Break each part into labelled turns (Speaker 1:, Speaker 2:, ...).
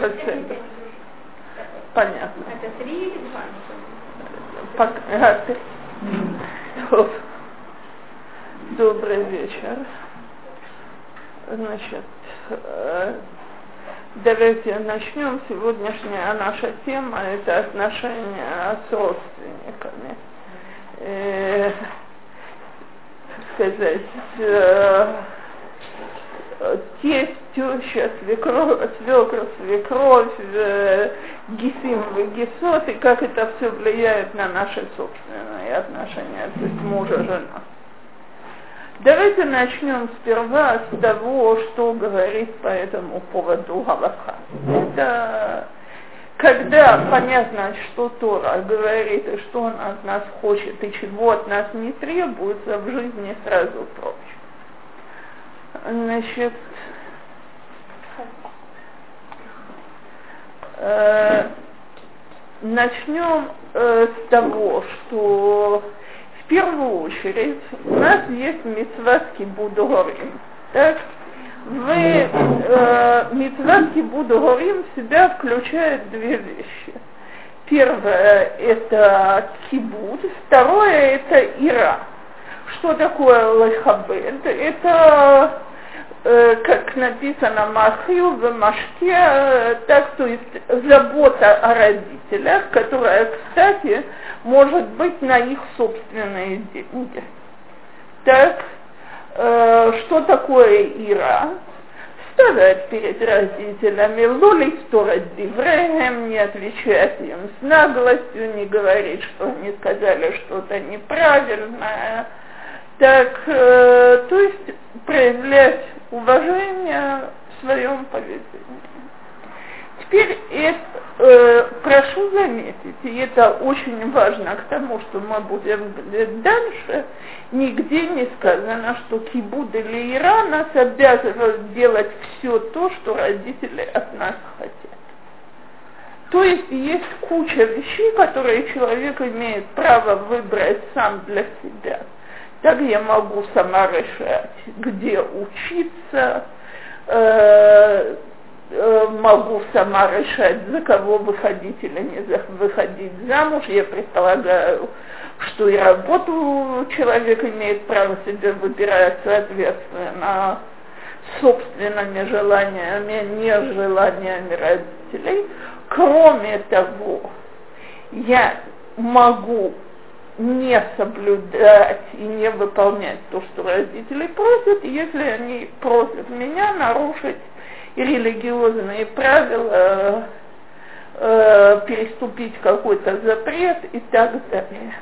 Speaker 1: Бацебе. Понятно.
Speaker 2: Это три или два?
Speaker 1: Пока. Добрый вечер. Значит, э, давайте начнем. Сегодняшняя наша тема – это отношения с родственниками. Э, сказать, тесть, теща, свекровь, свекровь, свекровь, э, гисим, гисот, и как это все влияет на наши собственные отношения, то есть мужа-жена. Давайте начнем сперва с того, что говорит по этому поводу Галаха. Это когда понятно, что Тора говорит, и что он от нас хочет, и чего от нас не требуется, в жизни сразу проще. Значит, э, начнем э, с того, что в первую очередь у нас есть митцватский будугорим. Так? В э, митцватский будугорим в себя включает две вещи. Первое – это кибуд, второе – это ира. Что такое לכבד? Это как написано מאכיל ומשקה, э, так то есть забота о родителях, которая, кстати, может быть на их собственные деньги. Так, э, что такое יראה? Вставать перед родителями, לא לסתור את דבריהם, не отвечать им с наглостью, не говорить, что они сказали что-то неправильное. Так, э, то есть проявлять уважение в своем поведении. Теперь это, э, прошу заметить, и это очень важно к тому, что мы будем говорить дальше, нигде не сказано, что Кибуд или Иран нас обязывают делать все то, что родители от нас хотят. То есть есть куча вещей, которые человек имеет право выбрать сам для себя – так я могу сама решать, где учиться, э, э, могу сама решать, за кого выходить или не выходить замуж. Я предполагаю, что и работу человек имеет право себе выбирать соответственно собственными желаниями, нежеланиями родителей. Кроме того, я могу не соблюдать и не выполнять то, что родители просят, если они просят меня нарушить религиозные правила, э, переступить какой-то запрет и так далее.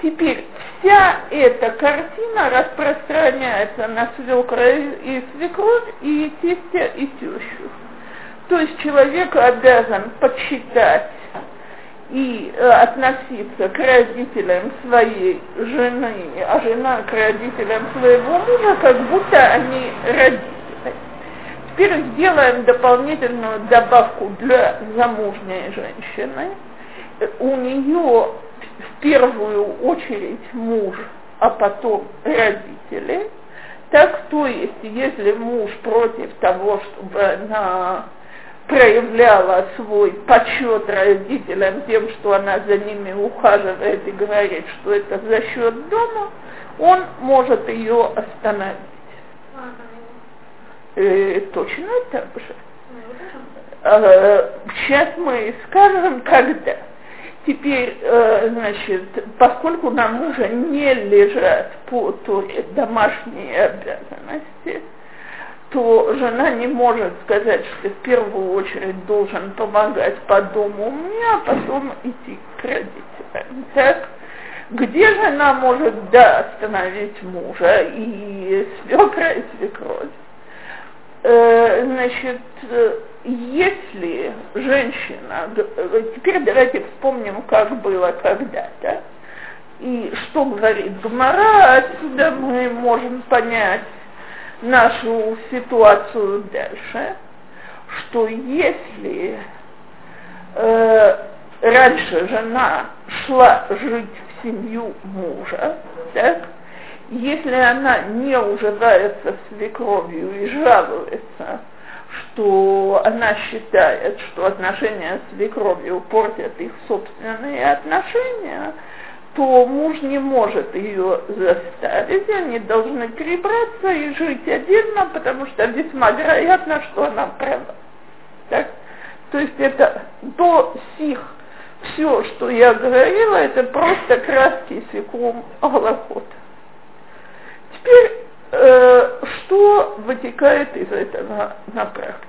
Speaker 1: Теперь вся эта картина распространяется на свекра и свекровь, и тестя, и тещу. То есть человек обязан почитать и э, относиться к родителям своей жены, а жена к родителям своего мужа, как будто они родители. Теперь сделаем дополнительную добавку для замужней женщины. У нее в первую очередь муж, а потом родители. Так, то есть, если муж против того, чтобы она проявляла свой почет родителям тем, что она за ними ухаживает и говорит, что это за счет дома, он может ее остановить. Э, точно так же. Э, сейчас мы скажем, когда. Теперь, э, значит, поскольку на мужа не лежат по Торе домашние обязанности, то жена не может сказать, что в первую очередь должен помогать по дому мне, а потом идти к родителям. Так? Где жена может, да, остановить мужа и свекра, и свекровь? Э, значит, если женщина, теперь давайте вспомним, как было когда-то, и что говорит Гмара, отсюда мы можем понять, нашу ситуацию дальше, что если э, раньше жена шла жить в семью мужа, так, если она не уживается с свекровью и жалуется, что она считает, что отношения с свекровью портят их собственные отношения, то муж не может ее заставить, они должны перебраться и жить отдельно, потому что весьма вероятно, что она права. Так? То есть это до сих все, что я говорила, это просто краски секум Аллахота. Теперь, э, что вытекает из этого на практике?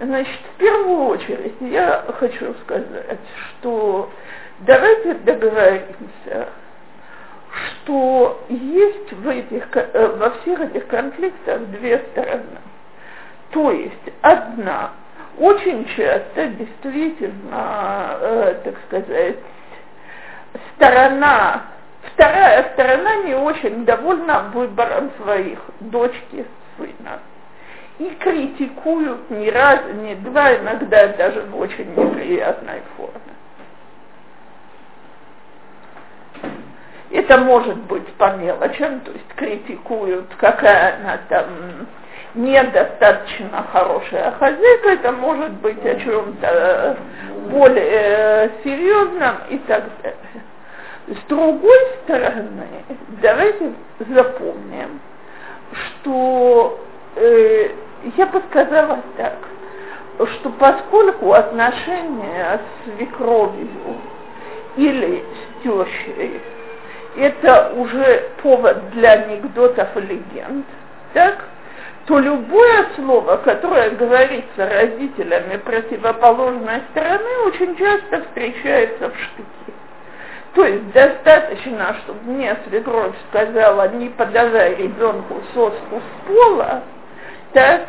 Speaker 1: Значит, в первую очередь я хочу сказать, что давайте договоримся, что есть в этих, э, во всех этих конфликтах две стороны. То есть одна очень часто действительно, э, так сказать, сторона, вторая сторона не очень довольна выбором своих дочки, сына. И критикуют ни раз, ни два, иногда даже в очень неприятной форме. Это может быть по мелочам, то есть критикуют, какая она там недостаточно хорошая хозяйка, это может быть о чем-то более э, серьезном и так далее. С другой стороны, давайте запомним, что э, я бы сказала так, что поскольку отношения с свекровью или с тещей это уже повод для анекдотов и легенд, так, то любое слово, которое говорится родителями противоположной стороны, очень часто встречается в штыке. То есть достаточно, чтобы мне свекровь сказала, не подавай ребенку соску с пола, так,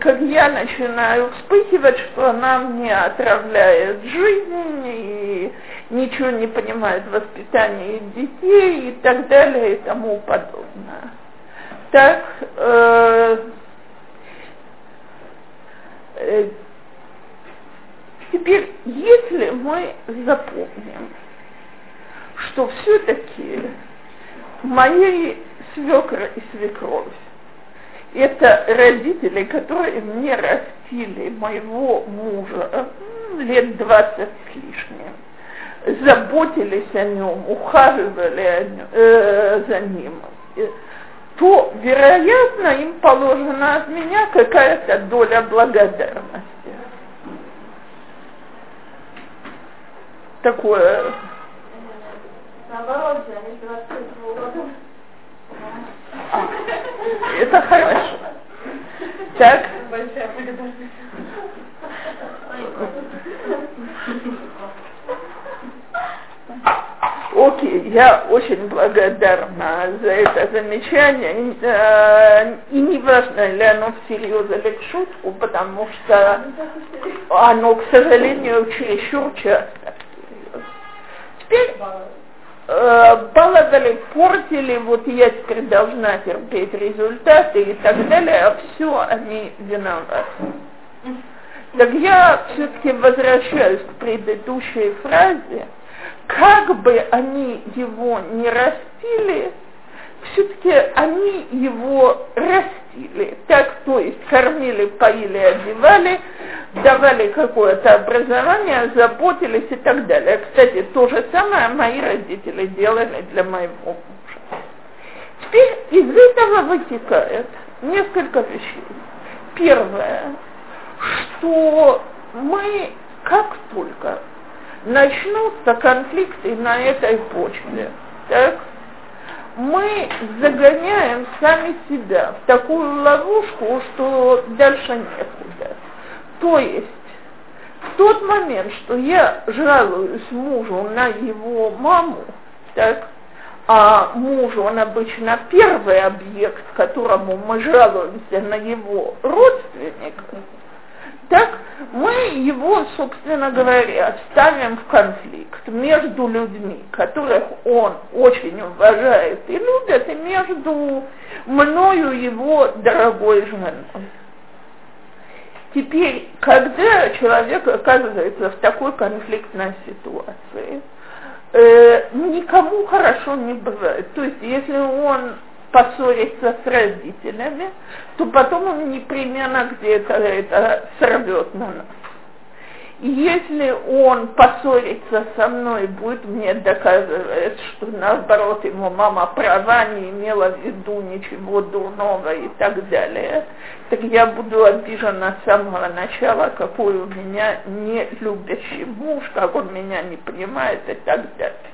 Speaker 1: как я начинаю вспыхивать, что она мне отравляет жизнь и ничего не понимает в воспитании детей и так далее и тому подобное. Так, э, э, теперь, если мы запомним, что все-таки мои свекра и свекровь это родители, которые мне растили моего мужа лет двадцать с лишним, заботились о нем, ухаживали о нем, э, за ним то, вероятно, им положена от меня какая-то доля благодарности. Такое. Наоборот, они 22 года. Это хорошо. Так. Большая благодарность. Окей, я очень благодарна за это замечание. Э, и не важно, ли оно всерьез или в шутку, потому что оно, к сожалению, чересчур часто Теперь баловали, портили, вот я теперь должна терпеть результаты и так далее, а все они виноваты. Так я все-таки возвращаюсь к предыдущей фразе, как бы они его не растили, все-таки они его растили. Так, то есть кормили, поили, одевали, давали какое-то образование, заботились и так далее. Кстати, то же самое мои родители делали для моего мужа. Теперь из этого вытекает несколько вещей. Первое, что мы как только начнутся конфликты на этой почве, так, мы загоняем сами себя в такую ловушку, что дальше некуда. То есть в тот момент, что я жалуюсь мужу на его маму, так, а муж, он обычно первый объект, которому мы жалуемся на его родственника, так мы его, собственно говоря, ставим в конфликт между людьми, которых он очень уважает и любит, и между мною его дорогой женой. Теперь, когда человек оказывается в такой конфликтной ситуации, э, никому хорошо не бывает. То есть, если он поссорится с родителями, то потом он непременно где-то это сорвет на нас. И если он поссорится со мной, будет мне доказывать, что наоборот ему мама права, не имела в виду ничего дурного и так далее, так я буду обижена с самого начала, какой у меня не любящий муж, как он меня не понимает и так далее.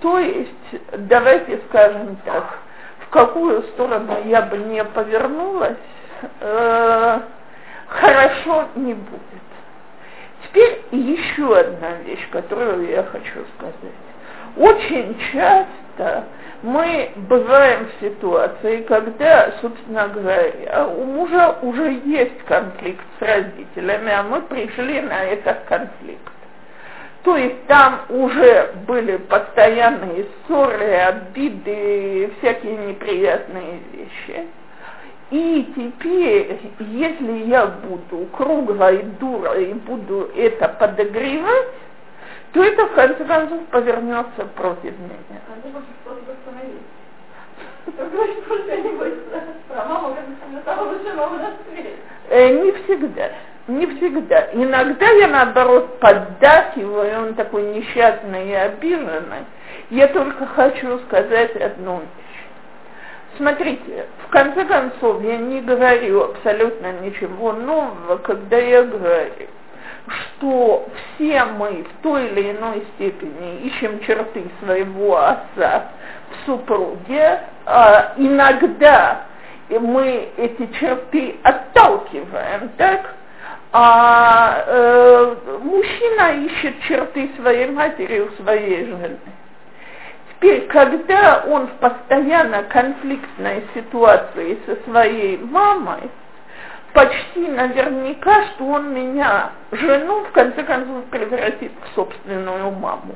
Speaker 1: То есть, давайте скажем так, в какую сторону я бы не повернулась, э, хорошо не будет. Теперь еще одна вещь, которую я хочу сказать. Очень часто мы бываем в ситуации, когда, собственно говоря, у мужа уже есть конфликт с родителями, а мы пришли на этот конфликт. То есть там уже были постоянные ссоры, обиды, всякие неприятные вещи. И теперь, если я буду круглой дурой и буду это подогревать, то это в конце концов повернется против меня. Э, не всегда. Не всегда. Иногда я, наоборот, поддакиваю, он такой несчастный и обиженный. Я только хочу сказать одну вещь. Смотрите, в конце концов, я не говорю абсолютно ничего нового, когда я говорю, что все мы в той или иной степени ищем черты своего отца в супруге, а иногда мы эти черты отталкиваем, так? А э, мужчина ищет черты своей матери у своей жены. Теперь, когда он в постоянно конфликтной ситуации со своей мамой, почти наверняка, что он меня, жену, в конце концов, превратит в собственную маму.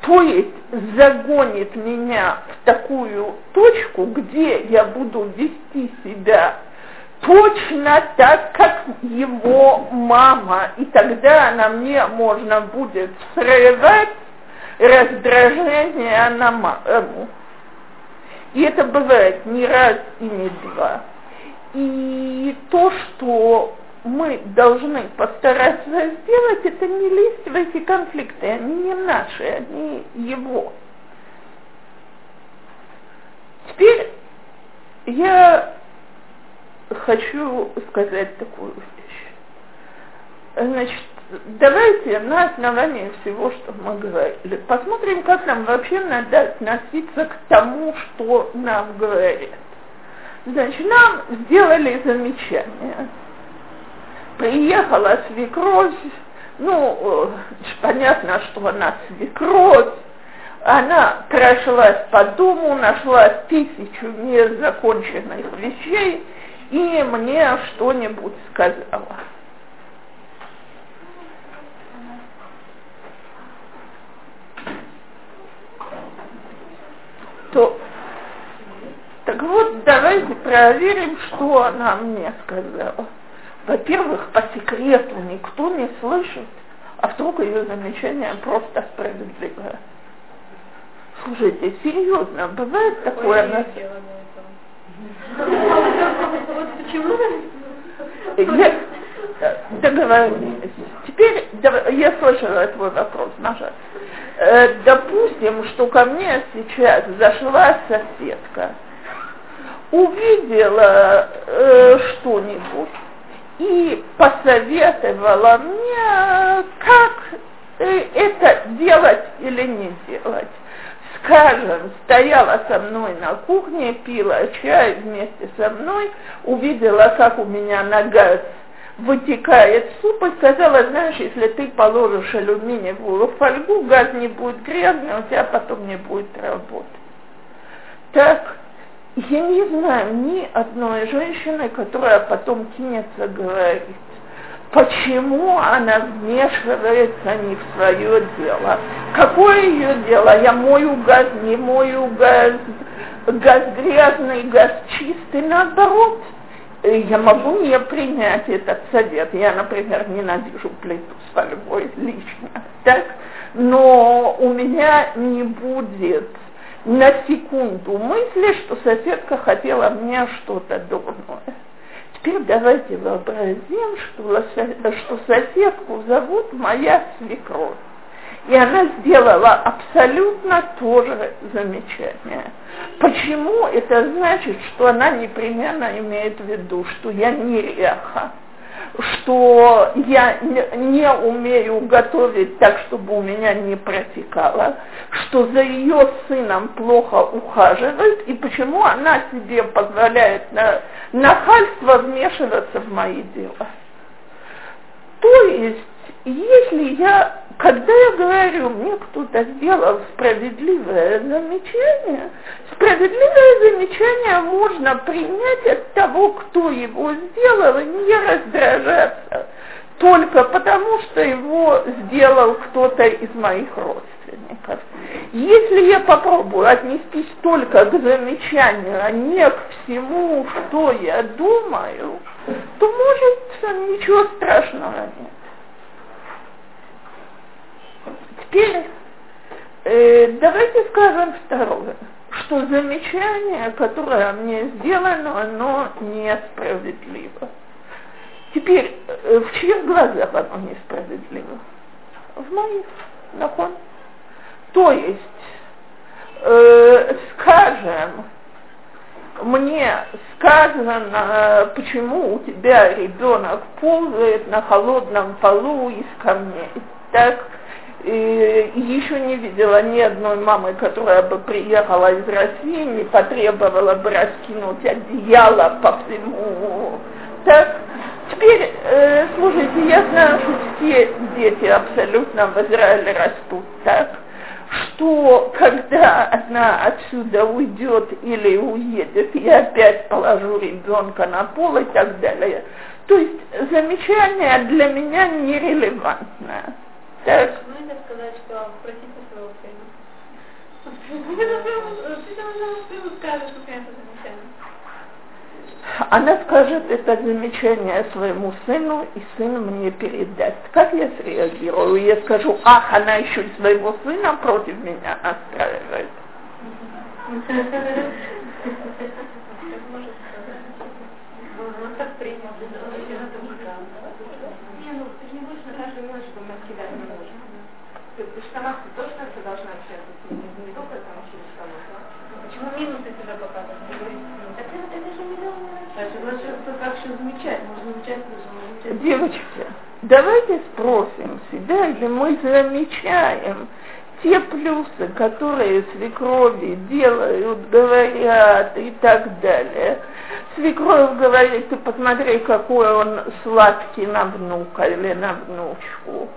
Speaker 1: То есть загонит меня в такую точку, где я буду вести себя точно так, как его мама, и тогда на мне можно будет срывать раздражение на маму. И это бывает не раз и не два. И то, что мы должны постараться сделать, это не лезть в эти конфликты, они не наши, они его. Теперь я хочу сказать такую вещь. Значит, давайте на основании всего, что мы говорили, посмотрим, как нам вообще надо относиться к тому, что нам говорят. Значит, нам сделали замечание. Приехала свекровь, ну, понятно, что она свекровь, она прошлась по дому, нашла тысячу незаконченных вещей и мне что-нибудь сказала. то так вот, давайте проверим, что она мне сказала. Во-первых, по секрету никто не слышит, а вдруг ее замечание просто справедливое. Слушайте, серьезно, бывает такое? Она... Почему? договорились. Теперь я слышала твой вопрос, Маша. Э, допустим, что ко мне сейчас зашла соседка, увидела э, что-нибудь и посоветовала мне, как э, это делать или не делать. Скажем, стояла со мной на кухне, пила чай вместе со мной, увидела, как у меня нога вытекает суп и сказала, знаешь, если ты положишь алюминиевую фольгу, газ не будет грязный, у тебя потом не будет работать. Так, я не знаю ни одной женщины, которая потом кинется говорить, почему она вмешивается не в свое дело. Какое ее дело? Я мою газ, не мою газ, газ грязный, газ чистый, наоборот – я могу не принять этот совет. Я, например, ненавижу плиту с фольгой лично, так? Но у меня не будет на секунду мысли, что соседка хотела мне что-то дурное. Теперь давайте вообразим, что, что соседку зовут моя свекровь. И она сделала абсолютно то же замечание. Почему? Это значит, что она непременно имеет в виду, что я не реха что я не умею готовить так, чтобы у меня не протекало, что за ее сыном плохо ухаживают, и почему она себе позволяет на нахальство вмешиваться в мои дела. То есть, если я когда я говорю, мне кто-то сделал справедливое замечание, справедливое замечание можно принять от того, кто его сделал, и не раздражаться только потому, что его сделал кто-то из моих родственников. Если я попробую отнестись только к замечанию, а не к всему, что я думаю, то, может, ничего страшного нет. Теперь э, давайте скажем второе, что замечание, которое мне сделано, оно несправедливо. Теперь, э, в чьих глазах оно несправедливо? В моих, нахон. То есть, э, скажем, мне сказано, почему у тебя ребенок ползает на холодном полу из камней. Так, и еще не видела ни одной мамы, которая бы приехала из России, не потребовала бы раскинуть одеяло по всему. Так, теперь, э, слушайте, я знаю, что все дети абсолютно в Израиле растут так, что когда она отсюда уйдет или уедет, я опять положу ребенка на пол и так далее. То есть замечание для меня нерелевантное.
Speaker 2: Так. Можно сказать, что простите своего сына.
Speaker 1: Она скажет это замечание своему сыну, и сын мне передаст. Как я среагирую? Я скажу, ах, она еще и своего сына против меня настраивает.
Speaker 2: Как все замечать, можно плюсы,
Speaker 1: Девочки, давайте спросим себя, или мы замечаем те плюсы, которые свекрови делают, говорят и так далее. Свекровь говорит, ты посмотри, какой он сладкий на внука или на внучку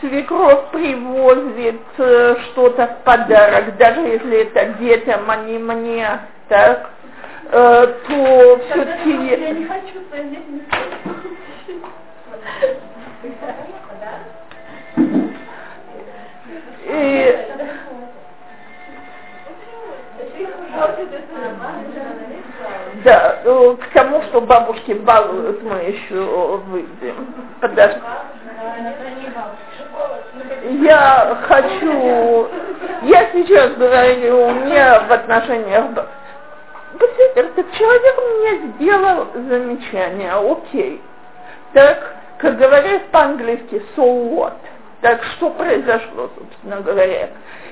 Speaker 1: свекровь привозит э, что-то в подарок, даже если это детям, а не мне, так, э, то все-таки...
Speaker 2: Я не хочу своим детям
Speaker 1: и, да, э, к тому, что бабушки балуют, мы еще выйдем. Подожди я хочу, я сейчас говорю не в отношениях Посмотрите, так человек мне сделал замечание, окей. Так, как говорят по-английски, so what? Так что произошло, собственно говоря?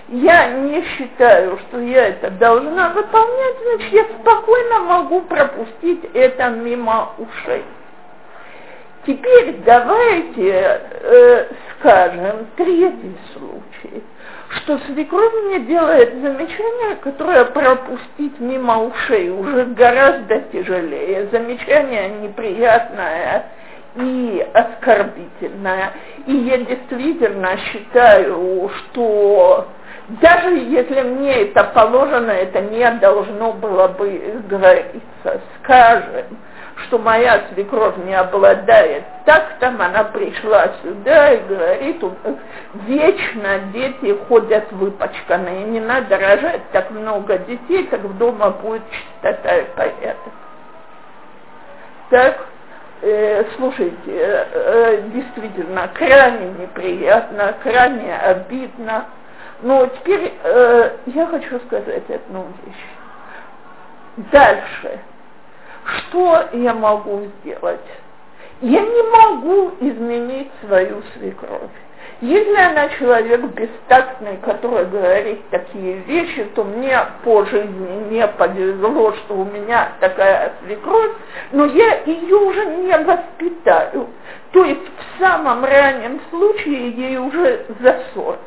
Speaker 1: Я не считаю, что я это должна выполнять, значит, я спокойно могу пропустить это мимо ушей. Теперь давайте э, скажем третий случай, что свекровь мне делает замечание, которое пропустить мимо ушей уже гораздо тяжелее. Замечание неприятное и оскорбительное. И я действительно считаю, что даже если мне это положено, это не должно было бы говориться. Скажем, что моя свекровь не обладает тактом, она пришла сюда и говорит, вечно дети ходят выпачканные, не надо рожать так много детей, как дома будет чистота и порядок. Так, э, слушайте, э, действительно, крайне неприятно, крайне обидно, Но теперь э, я хочу сказать одну вещь. Дальше. Что я могу сделать? Я не могу изменить свою свекровь. Если она человек бестактный, который говорит такие вещи, то мне по жизни не повезло, что у меня такая свекровь, но я ее уже не воспитаю. То есть в самом раннем случае ей уже за 40.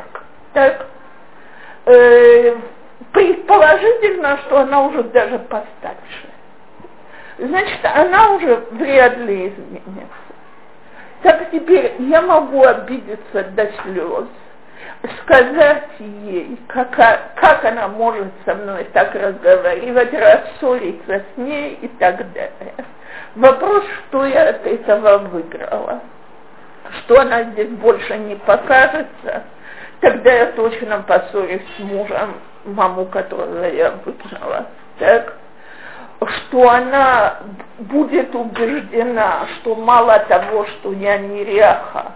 Speaker 1: Так, э, предположительно, что она уже даже постарше. Значит, она уже вряд ли изменится. Так теперь я могу обидеться до слез, сказать ей, как, как она может со мной так разговаривать, рассориться с ней и так далее. Вопрос, что я от этого выиграла. Что она здесь больше не покажется, тогда я точно поссорюсь с мужем, маму, которого я выгнала. Так? Что она будет убеждена, что мало того, что я неряха,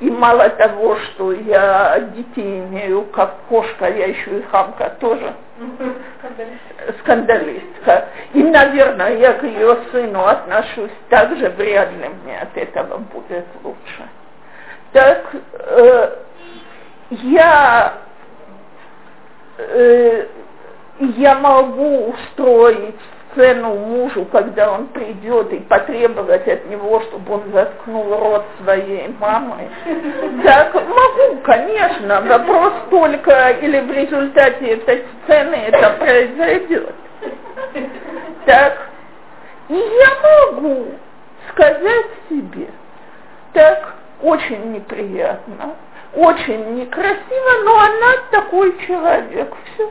Speaker 1: и мало того, что я детей имею как кошка, я еще и хамка тоже. Скандалистка. И, наверное, я к ее сыну отношусь так же, вряд ли мне от этого будет лучше. Так, э, я, э, я могу устроить цену мужу, когда он придет, и потребовать от него, чтобы он заткнул рот своей мамы. Так, могу, конечно, вопрос только, или в результате этой сцены это произойдет. Так, и я могу сказать себе, так, очень неприятно, очень некрасиво, но она такой человек, все.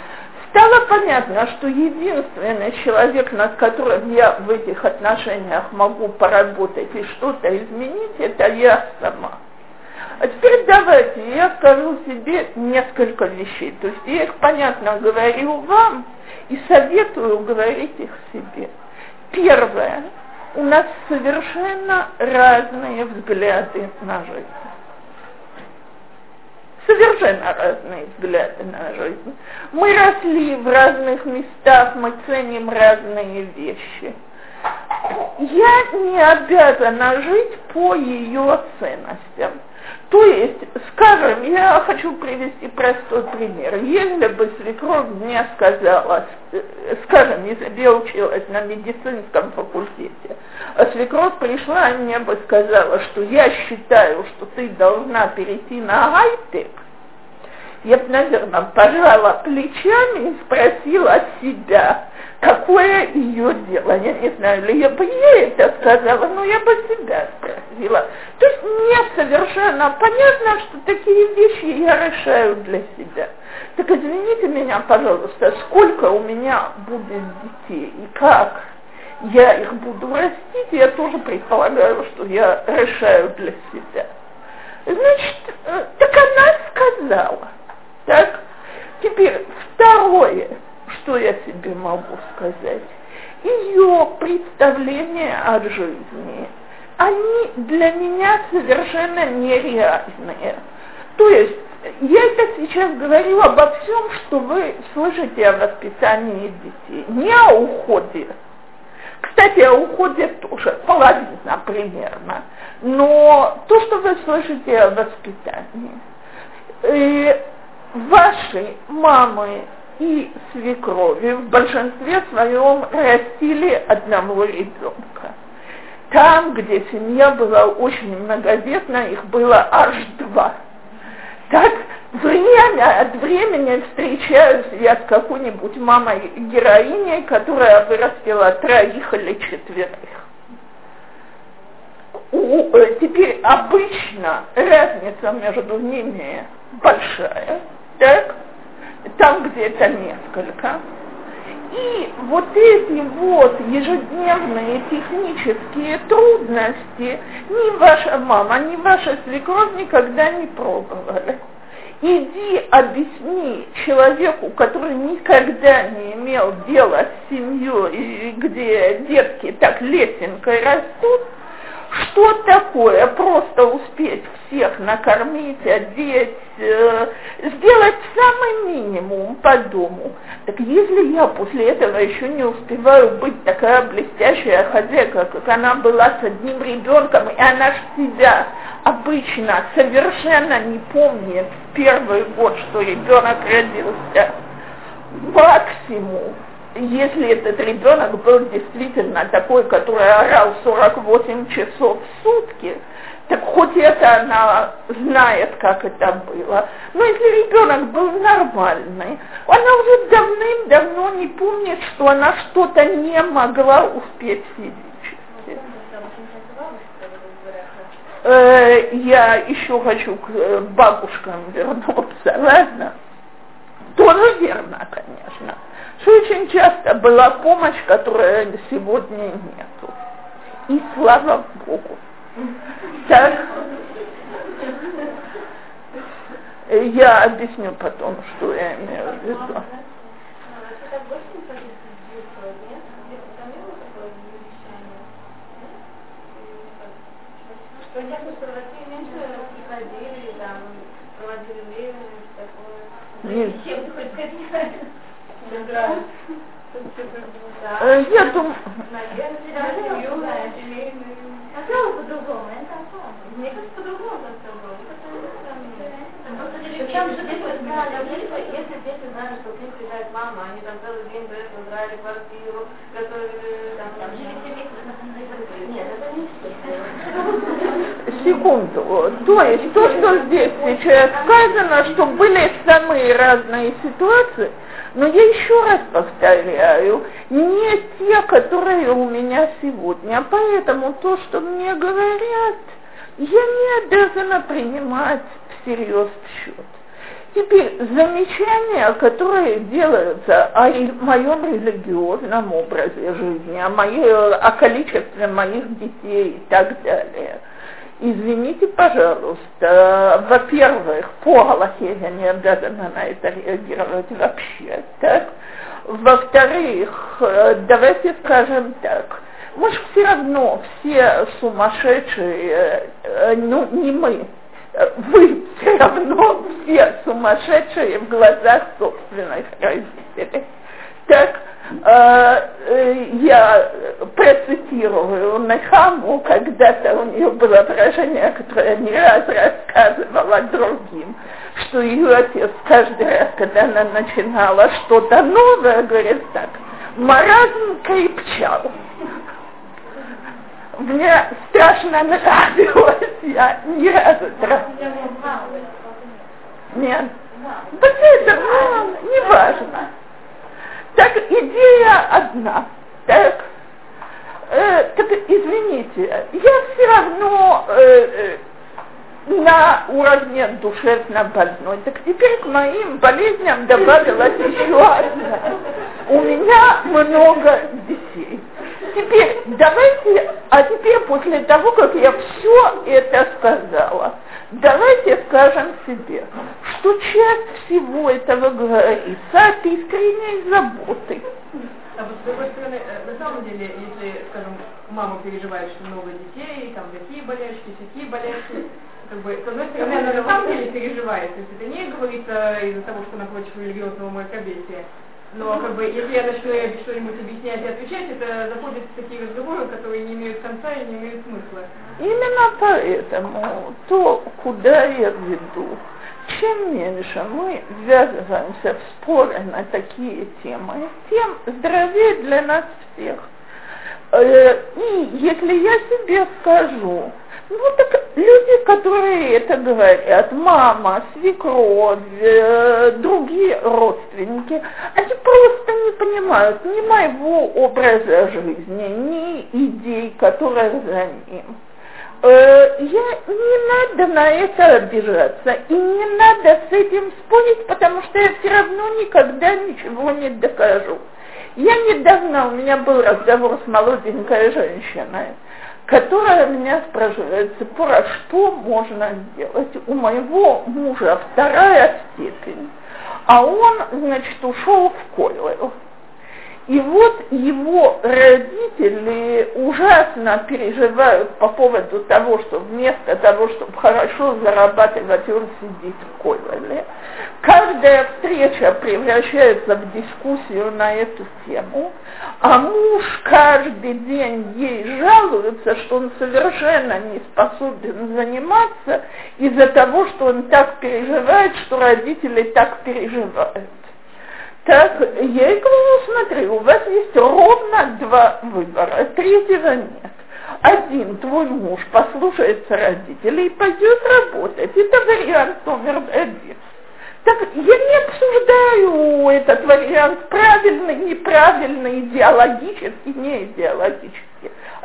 Speaker 1: стало понятно, что единственный человек, над которым я в этих отношениях могу поработать и что-то изменить, это я сама. А теперь давайте я скажу себе несколько вещей. То есть я их, понятно, говорю вам и советую говорить их себе. Первое. У нас совершенно разные взгляды на жизнь совершенно разные взгляды на жизнь. Мы росли в разных местах, мы ценим разные вещи. Я не обязана жить по ее ценностям. То есть, скажем, я хочу привести простой пример. Если бы свекровь мне сказала, скажем, если я училась на медицинском факультете, а свекровь пришла и мне бы сказала, что я считаю, что ты должна перейти на хай-тек, я бы, наверное, пожала плечами и спросила себя, какое ее дело. Я не знаю, ли я бы ей это сказала, но я бы себя спросила. То есть мне совершенно понятно, что такие вещи я решаю для себя. Так извините меня, пожалуйста, сколько у меня будет детей и как я их буду растить, я тоже предполагаю, что я решаю для себя. Значит, э, так она сказала – так? Теперь второе, что я себе могу сказать. Ее представления о жизни, они для меня совершенно нереальные. То есть я это сейчас говорю обо всем, что вы слышите о воспитании детей, не о уходе. Кстати, о уходе тоже, половина примерно. Но то, что вы слышите о воспитании. И ваши мамы и свекрови в большинстве своем растили одного ребенка. Там, где семья была очень многодетна, их было аж два. Так время от времени встречаюсь я с какой-нибудь мамой-героиней, которая вырастила троих или четверых. У, э, теперь обычно разница между ними большая так, там где-то несколько. И вот эти вот ежедневные технические трудности ни ваша мама, ни ваша свекровь никогда не пробовали. Иди объясни человеку, который никогда не имел дела с семьей, где детки так лесенкой растут, что такое просто успеть всех накормить, одеть, э, сделать самый минимум по дому. Так если я после этого еще не успеваю быть такая блестящая хозяйка, как она была с одним ребенком, и она ж себя обычно совершенно не помнит в первый год, что ребенок родился, максимум если этот ребенок был действительно такой, который орал 48 часов в сутки, так хоть это она знает, как это было. Но если ребенок был нормальный, она уже давным-давно не помнит, что она что-то не могла успеть физически. Э, я еще хочу к э, бабушкам вернуться, ладно? Тоже верно, конечно очень часто была помощь, которая сегодня нету. И слава Богу. Так, я объясню потом, что я имею в виду. Что ясно, что меньше приходили, там, проводили время, такое. Нет. Я думаю...
Speaker 2: Хотела по-другому, это по-другому если дети знали, что к ним приезжает мама, они там целый день до этого готовили там... Это не.
Speaker 1: Секунду. То есть то, что здесь сейчас сказано, что были самые разные ситуации, но я еще раз повторяю, не те, которые у меня сегодня. Поэтому то, что мне говорят, я не обязана принимать всерьез в счет. Теперь замечания, которые делаются о моем религиозном образе жизни, о, моей, о количестве моих детей и так далее – Извините, пожалуйста, во-первых, по Аллахе я не обязана на это реагировать вообще, так? Во-вторых, э, давайте скажем так, мы же все равно все сумасшедшие, э, ну не мы, вы все равно все сумасшедшие в глазах собственных родителей. Так, Э, э, я процитирую Нахаму, когда-то у нее было выражение, которое я не раз рассказывала другим, что ее отец каждый раз, когда она начинала что-то новое, говорит так, маразм крепчал. Мне страшно нравилось, я ни разу Нет. Да это, ну, не важно. Так идея одна. Так, э, так извините, я все равно э, э, на уровне душевно больной. Так теперь к моим болезням добавилась еще одна. У меня много детей. Теперь давайте, а теперь после того, как я все это сказала, давайте скажем себе, что часть всего этого говорится от искренней заботы.
Speaker 2: А вот с другой стороны, э, на самом деле, если, скажем, мама переживает, что много детей, там такие болячки, такие болячки, как бы, с одной стороны, она на самом деле переживает, то есть это не говорится из-за того, что она против религиозного мракобесия, но как бы, если я начну что-нибудь объяснять и отвечать, это заходит в такие разговоры, которые не имеют конца и не имеют смысла.
Speaker 1: Именно поэтому то, куда я веду, чем меньше мы ввязываемся в споры на такие темы, тем здоровее для нас всех. Э, и если я себе скажу, ну так люди, которые это говорят, мама, свекровь, э, другие родственники, они просто не понимают ни моего образа жизни, ни идей, которые за ним. Э, я, не надо на это обижаться, и не надо с этим спорить, потому что я все равно никогда ничего не докажу. Я недавно, у меня был разговор с молоденькой женщиной, которая меня спрашивает, Цепора, что можно сделать? У моего мужа вторая степень, а он, значит, ушел в Койлер. И вот его родители ужасно переживают по поводу того, что вместо того, чтобы хорошо зарабатывать, он сидит в Койлеле. Каждая встреча превращается в дискуссию на эту тему, а муж каждый день ей жалуется, что он совершенно не способен заниматься из-за того, что он так переживает, что родители так переживают. Так, я ей говорю, смотри, у вас есть ровно два выбора, третьего нет. Один, твой муж послушается родителей и пойдет работать. Это вариант номер один. Так я не обсуждаю этот вариант правильный, неправильный, идеологический, не идеологический.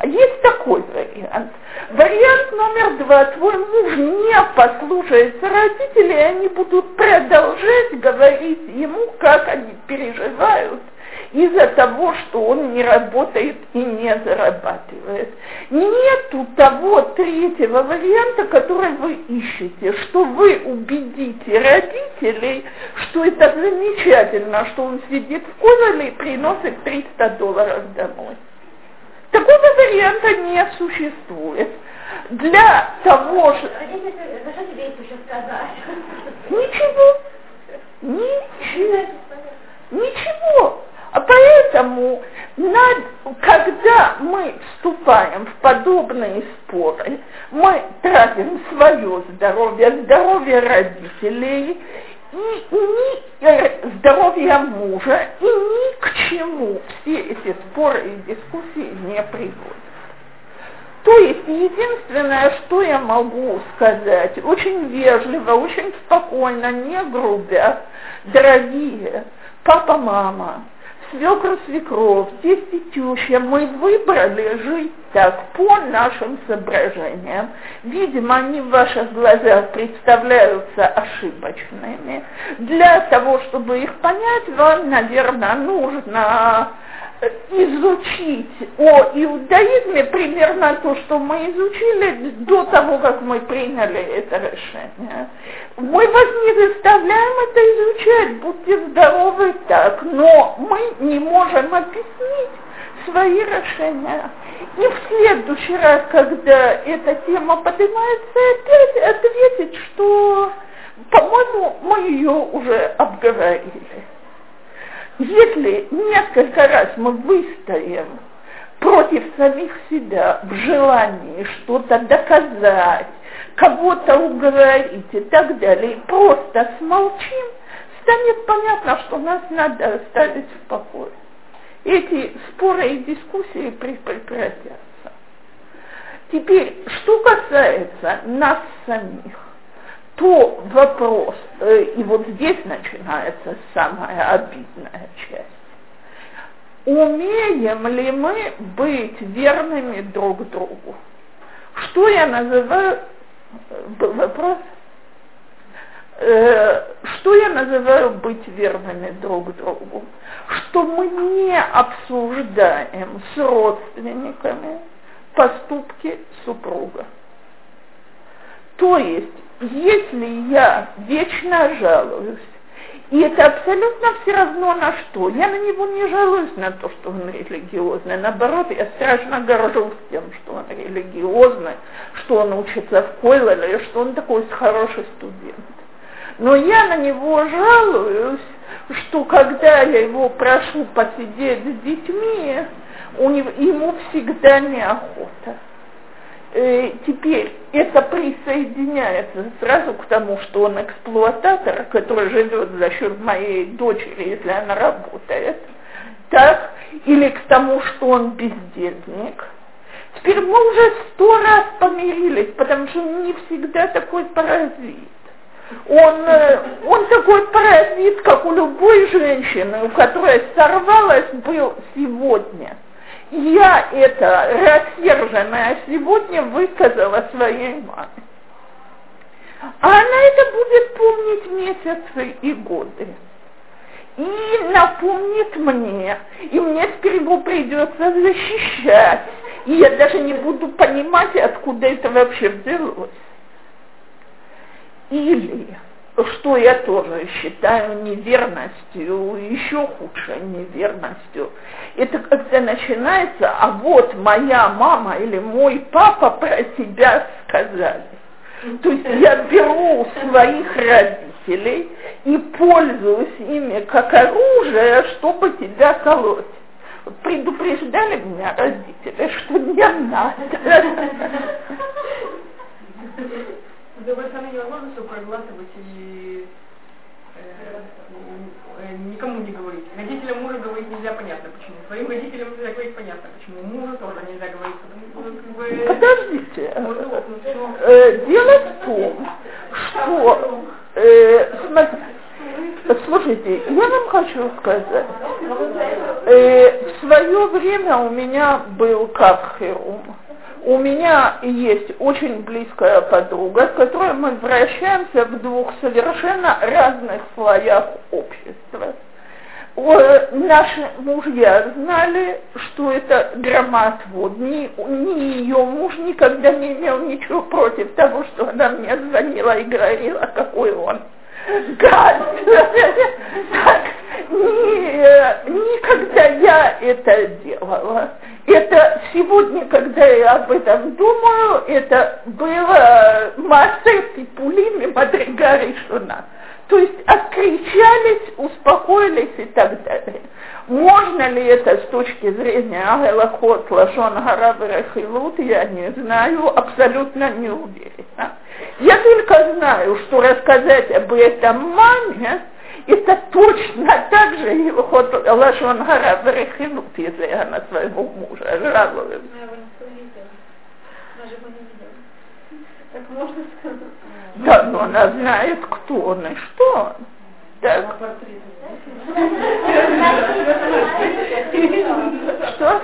Speaker 1: Есть такой вариант. Вариант номер два. Твой муж не послушается родителей, они будут продолжать говорить ему, как они переживают из-за того, что он не работает и не зарабатывает. Нету того третьего варианта, который вы ищете, что вы убедите родителей, что это замечательно, что он сидит в Ковале и приносит 300 долларов домой. Такого варианта не существует. Для того, что... Ничего. Ничего. Ничего. А поэтому, над, когда мы вступаем в подобные споры, мы тратим свое здоровье, здоровье родителей и ни э, здоровье мужа, и ни к чему все эти споры и дискуссии не приводят. То есть единственное, что я могу сказать, очень вежливо, очень спокойно, не грубя, дорогие папа, мама, свекр, свекров, тесть и теща, мы выбрали жить так по нашим соображениям. Видимо, они в ваших глазах представляются ошибочными. Для того, чтобы их понять, вам, наверное, нужно изучить о иудаизме примерно то, что мы изучили до того, как мы приняли это решение. Мы вас не заставляем это изучать, будьте здоровы так, но мы не можем объяснить свои решения. И в следующий раз, когда эта тема поднимается, опять ответить, что, по-моему, мы ее уже обговорили. Если несколько раз мы выстоим против самих себя в желании что-то доказать, кого-то уговорить и так далее, и просто смолчим, станет понятно, что нас надо оставить в покое. Эти споры и дискуссии прекратятся. Теперь, что касается нас самих то вопрос, э, и вот здесь начинается самая обидная часть. Умеем ли мы быть верными друг другу? Что я называю, был вопрос, э, что я называю быть верными друг другу? Что мы не обсуждаем с родственниками поступки супруга. То есть если я вечно жалуюсь, и это абсолютно все равно на что. Я на него не жалуюсь на то, что он религиозный. Наоборот, я страшно горжусь тем, что он религиозный, что он учится в Койлеле, что он такой хороший студент. Но я на него жалуюсь, что когда я его прошу посидеть с детьми, у него, ему всегда неохота э, теперь это присоединяется сразу к тому, что он эксплуататор, который живет за счет моей дочери, если она работает, так, или к тому, что он бездельник. Теперь мы уже сто раз помирились, потому что не всегда такой паразит. Он, э, он такой паразит, как у любой женщины, у которой сорвалась был сегодня – я это рассерженная сегодня высказала своей маме. А она это будет помнить месяцы и годы. И напомнит мне, и мне сперва придется защищать, и я даже не буду понимать, откуда это вообще взялось. Или что я тоже считаю неверностью, еще худшей неверностью. Это когда начинается, а вот моя мама или мой папа про тебя сказали. То есть я беру своих родителей и пользуюсь ими как оружие, чтобы тебя колоть. Предупреждали меня родители, что не надо.
Speaker 2: С другой стороны, невозможно все проглатывать и э, никому не говорить. Родителям мужа говорить нельзя, понятно почему. Своим родителям нельзя говорить, понятно почему. Мужу тоже нельзя говорить, потому что как бы...
Speaker 1: Подождите. Э, дело в том, что... Э, слушайте, я вам хочу сказать. Э, в свое время у меня был как херум у меня есть очень близкая подруга, с которой мы вращаемся в двух совершенно разных слоях общества. Наши мужья знали, что это громоотвод. Ни, ни ее муж никогда не имел ничего против того, что она мне звонила и говорила, какой он гад. Так, ни, никогда я это делала. Это сегодня, когда я об этом думаю, это было масса пулими Мадрига решена. То есть откричались, успокоились и так далее. Можно ли это с точки зрения Агелахот, Лашон Гараб Рахилут, я не знаю, абсолютно не уверена. Я только знаю, что рассказать об этом маме, это точно так же его ход Лашон Гараб Рахилут, если она своего мужа жалуется.
Speaker 2: Так можно сказать.
Speaker 1: Да, но она знает, кто он и что он. Так. Что?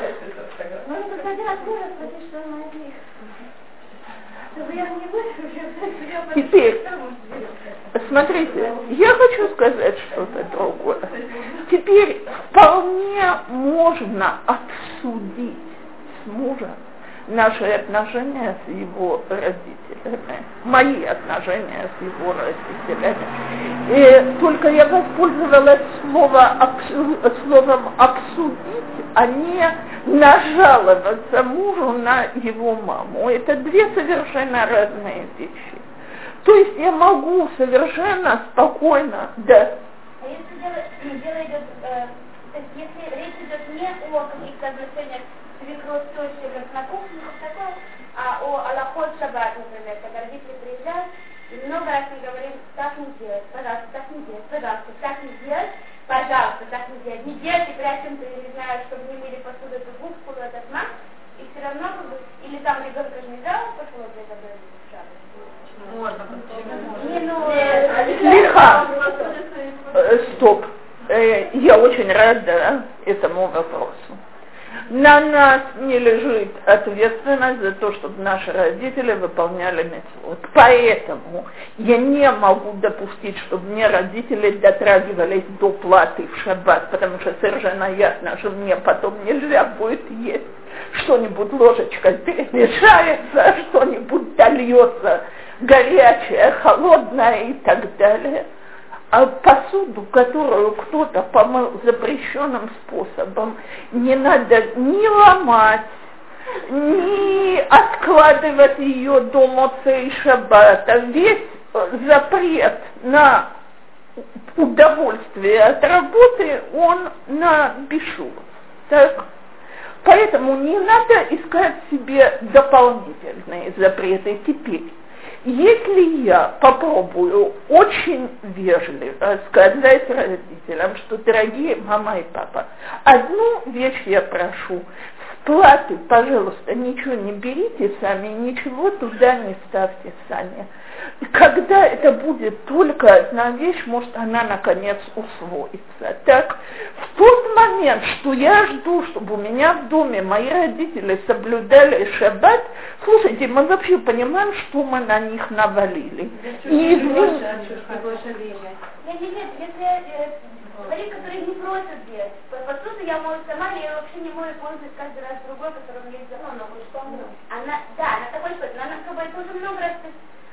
Speaker 1: Теперь, смотрите, я хочу сказать что-то другое. Теперь вполне можно обсудить с мужем наши отношения с его родителями, мои отношения с его родителями. И только я воспользовалась слово, словом «обсудить», а не нажаловаться мужу на его маму. Это две совершенно разные вещи. То есть я могу совершенно спокойно, да.
Speaker 3: А если дело, дело идет, э, то есть если речь идет не о каких-то отношениях свекровь, теща, как на кухне, как такое, а о Аллахот Шаббат, например, когда родители приезжают, и много раз мы говорим, так не делать, пожалуйста, так не делать, пожалуйста, так не делать, пожалуйста, так не делать. Не делайте, прячем, ты не знаешь, чтобы не мыли посуду, это губ, это смак, и все равно, как бы, или там ребенка же нельзя пошло для этого
Speaker 2: можно,
Speaker 3: Не, ну,
Speaker 1: Лиха. Стоп. Э, я очень рада этому вопросу. На нас не лежит ответственность за то, чтобы наши родители выполняли митцвот. Поэтому я не могу допустить, чтобы мне родители дотрагивались до платы в шаббат, потому что совершенно ясно, что мне потом нельзя будет есть. Что-нибудь ложечкой перемешается, что-нибудь дольется горячее, холодное и так далее – а посуду, которую кто-то помыл запрещенным способом, не надо ни ломать, ни откладывать ее до Моцей Шаббата. Весь запрет на удовольствие от работы, он на бишу. Так? Поэтому не надо искать себе дополнительные запреты теперь. Если я попробую очень вежливо сказать родителям, что, дорогие мама и папа, одну вещь я прошу, платы, пожалуйста, ничего не берите сами, ничего туда не ставьте сами. Когда это будет только одна вещь, может она наконец усвоится. Так, в тот момент, что я жду, чтобы у меня в доме мои родители соблюдали шаббат, слушайте, мы вообще понимаем, что мы на них навалили. И извините.
Speaker 3: Я не знаю, если э, который не просит делать. Посуду я мою сама, я вообще не мою пользуюсь каждый раз другой, меня есть давно, но что она, да, она такой что она как бы это уже много раз,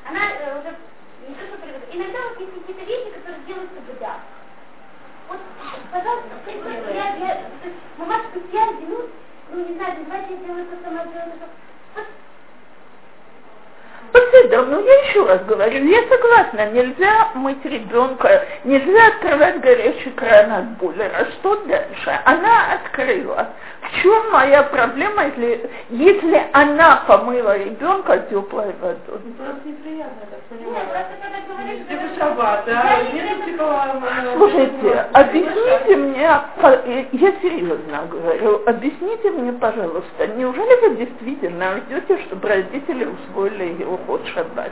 Speaker 3: она э, уже не то, что привыкла. Иногда вот есть какие-то вещи, которые делаются беда. Вот, пожалуйста, я, я, мама спустя минут, знаю, давайте
Speaker 1: ну я еще раз говорю, я согласна, нельзя мыть ребенка, нельзя открывать горячий кран от бойлера. Что дальше? Она открыла. В чем моя проблема, если, если она помыла ребенка теплой водой?
Speaker 2: Ну, просто неприятно, так понимаю.
Speaker 3: Нет, просто когда говоришь,
Speaker 2: Типа да?
Speaker 1: Слушайте, объясните мне, э, я серьезно говорю, объясните мне, пожалуйста, неужели вы действительно ждете, чтобы родители усвоили уход шаббат?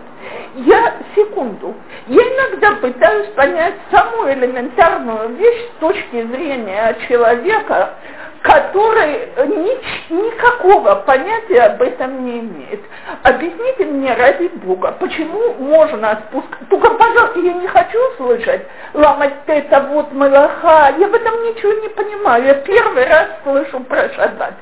Speaker 1: Я, секунду, я иногда пытаюсь понять самую элементарную вещь с точки зрения человека, который ни- никакого понятия об этом не имеет. Объясните мне, ради Бога, почему можно спускать... Только, пожалуйста, я не хочу слышать ламать это вот малаха, я в этом ничего не понимаю, я первый раз слышу про шаббат.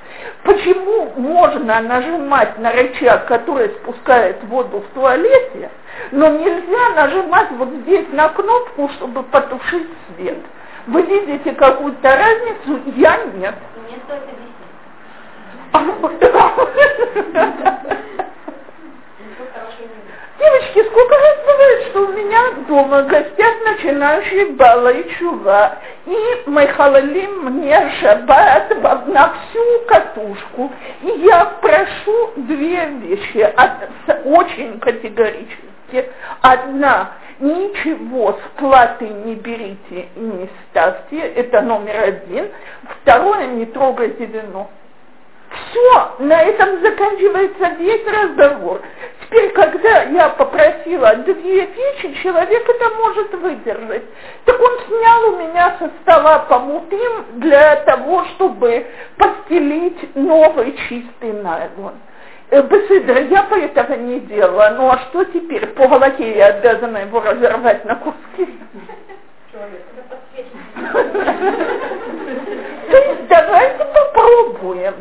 Speaker 1: Почему можно нажимать на рычаг, который спускает воду в туалете, но нельзя нажимать вот здесь на кнопку, чтобы потушить свет? Вы видите какую-то разницу? Я нет.
Speaker 3: Мне стоит объяснить.
Speaker 1: Девочки, сколько раз бывает, что у меня дома гостят начинающие Бала и Чува, и мы халалим мне шаббат на всю катушку. И я прошу две вещи, от- очень категорически. Одна, ничего с платы не берите и не ставьте, это номер один. Второе, не трогайте вино. Все, на этом заканчивается весь разговор. Теперь, когда я попросила две вещи, человек это может выдержать. Так он снял у меня со стола помутым для того, чтобы постелить новый чистый найлон. Э, Беседра, я бы этого не делала. Ну а что теперь? По голове я обязана его разорвать на куски. То есть давайте попробуем.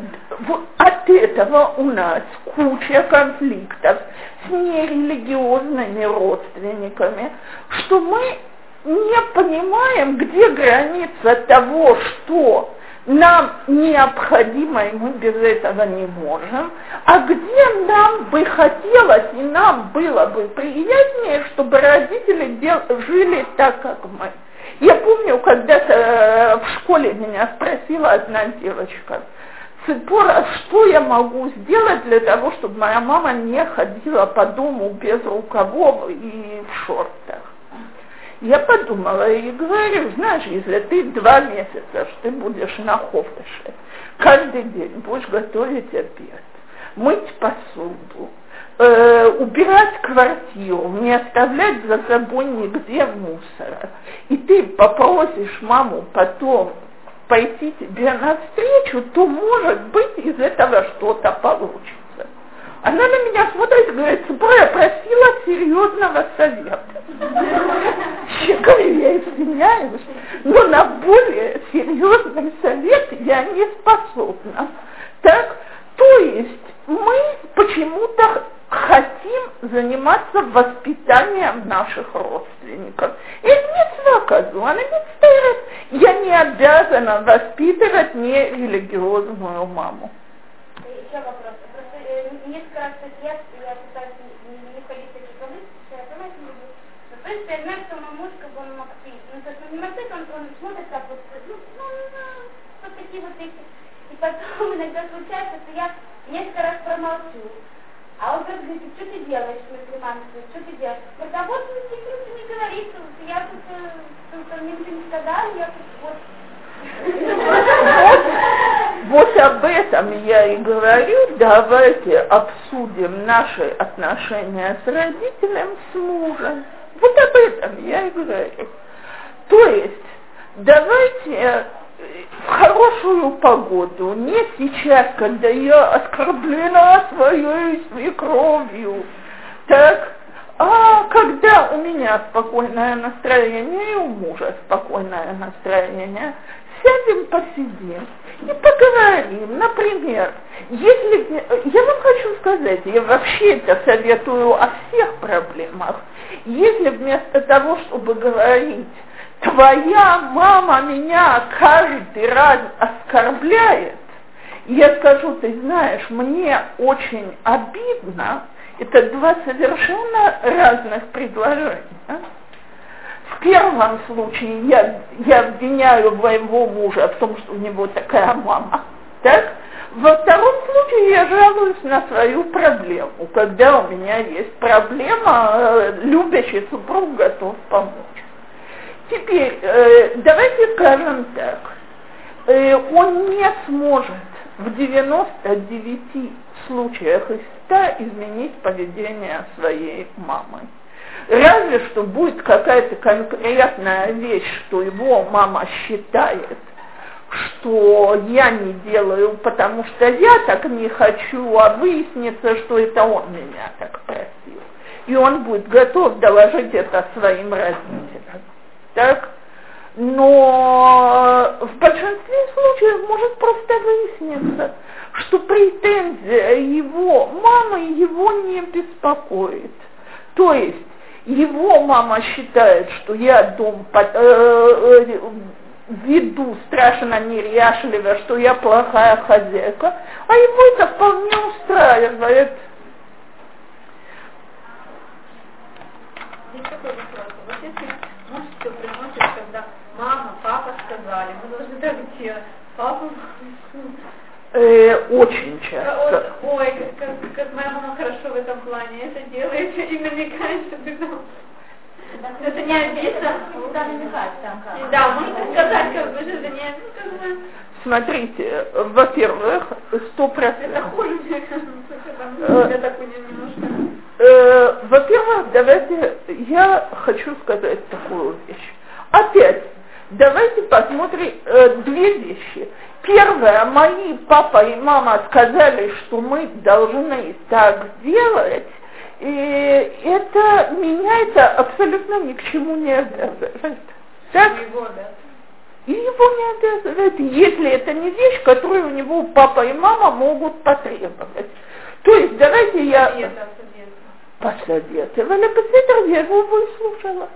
Speaker 1: От этого у нас куча конфликтов с нерелигиозными родственниками, что мы не понимаем, где граница того, что нам необходимо, и мы без этого не можем, а где нам бы хотелось, и нам было бы приятнее, чтобы родители дел- жили так, как мы. Я помню, когда-то э, в школе меня спросила одна девочка, Цепора, что я могу сделать для того, чтобы моя мама не ходила по дому без рукавов и в шортах? Я подумала и говорю, знаешь, если ты два месяца, что ты будешь на хофише, каждый день будешь готовить обед, мыть посуду, э, убирать квартиру, не оставлять за собой нигде мусора, и ты попросишь маму потом пойти тебе навстречу, то, может быть, из этого что-то получится. Она на меня смотрит и говорит, я просила серьезного совета. Я говорю, я извиняюсь, но на более серьезный совет я не способна. Так, то есть мы почему-то хотим заниматься воспитанием наших родственников. И не казу, она не Я не обязана воспитывать нерелигиозную маму.
Speaker 3: Еще вопрос. Несколько раз так я, я пытаюсь не, не, не ходить в проблемы, что я сама это не люблю. Но, в принципе, я знаю, что мой муж, как бы, он максит. Ну, то есть он не максит, он, он смотрит так вот, ну, ну, ну, вот такие вот вещи. И потом иногда случается, что я несколько раз промолчу. А он просто говорит, что ты делаешь, мама, что ты делаешь? Говорит, а вот ну, тебе лучше не говорить, что я тут, э, тут мне ничего не сказала, я тут вот
Speaker 1: Вот, об этом я и говорю, давайте обсудим наши отношения с родителем, с мужем. Вот об этом я и говорю. То есть, давайте в хорошую погоду, не сейчас, когда я оскорблена своей свекровью, так, а когда у меня спокойное настроение и у мужа спокойное настроение, сядем, посидим и поговорим. Например, если я вам хочу сказать, я вообще это советую о всех проблемах. Если вместо того, чтобы говорить, твоя мама меня каждый раз оскорбляет, я скажу, ты знаешь, мне очень обидно, это два совершенно разных предложения. В первом случае я, я обвиняю моего мужа в том, что у него такая мама. Так? Во втором случае я жалуюсь на свою проблему. Когда у меня есть проблема, э, любящий супруг готов помочь. Теперь, э, давайте скажем так. Э, он не сможет в 99 случаях из 100 изменить поведение своей мамы. Разве что будет какая-то конкретная вещь, что его мама считает, что я не делаю, потому что я так не хочу, а выяснится, что это он меня так просил. И он будет готов доложить это своим родителям. Так? Но в большинстве случаев может просто выясниться, что претензия его мамы его не беспокоит. То есть его мама считает, что я дом под, э, э, веду страшно неряшливо, что я плохая хозяйка, а его это вполне устраивает.
Speaker 2: Когда мама, папа сказали, мы должны так делать, папа,
Speaker 1: Э, очень часто.
Speaker 2: Ой, как, как, моя мама хорошо в этом плане это делает и намекает, что ты там это не обидно? Да, намекать там как. Да, можно сказать, как бы, что это не обидно.
Speaker 1: Смотрите, во-первых, сто процентов.
Speaker 2: Это хуже, мне кажется, я так немножко.
Speaker 1: Э, во-первых, давайте, я хочу сказать такую вещь. Опять, давайте посмотрим э, две вещи. Первое, мои папа и мама сказали, что мы должны так делать, и это меня это абсолютно ни к чему не обязывает. Так? И его не обязывает, если это не вещь, которую у него папа и мама могут потребовать. То есть давайте я... Посоветовали, посоветовали, я его выслушала.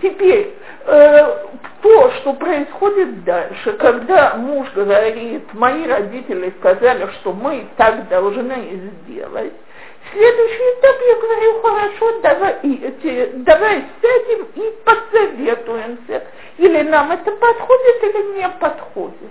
Speaker 1: Теперь, э, то, что происходит дальше, когда муж говорит, мои родители сказали, что мы так должны сделать, следующий этап я говорю, хорошо, давай, давай сядем и посоветуемся, или нам это подходит, или не подходит.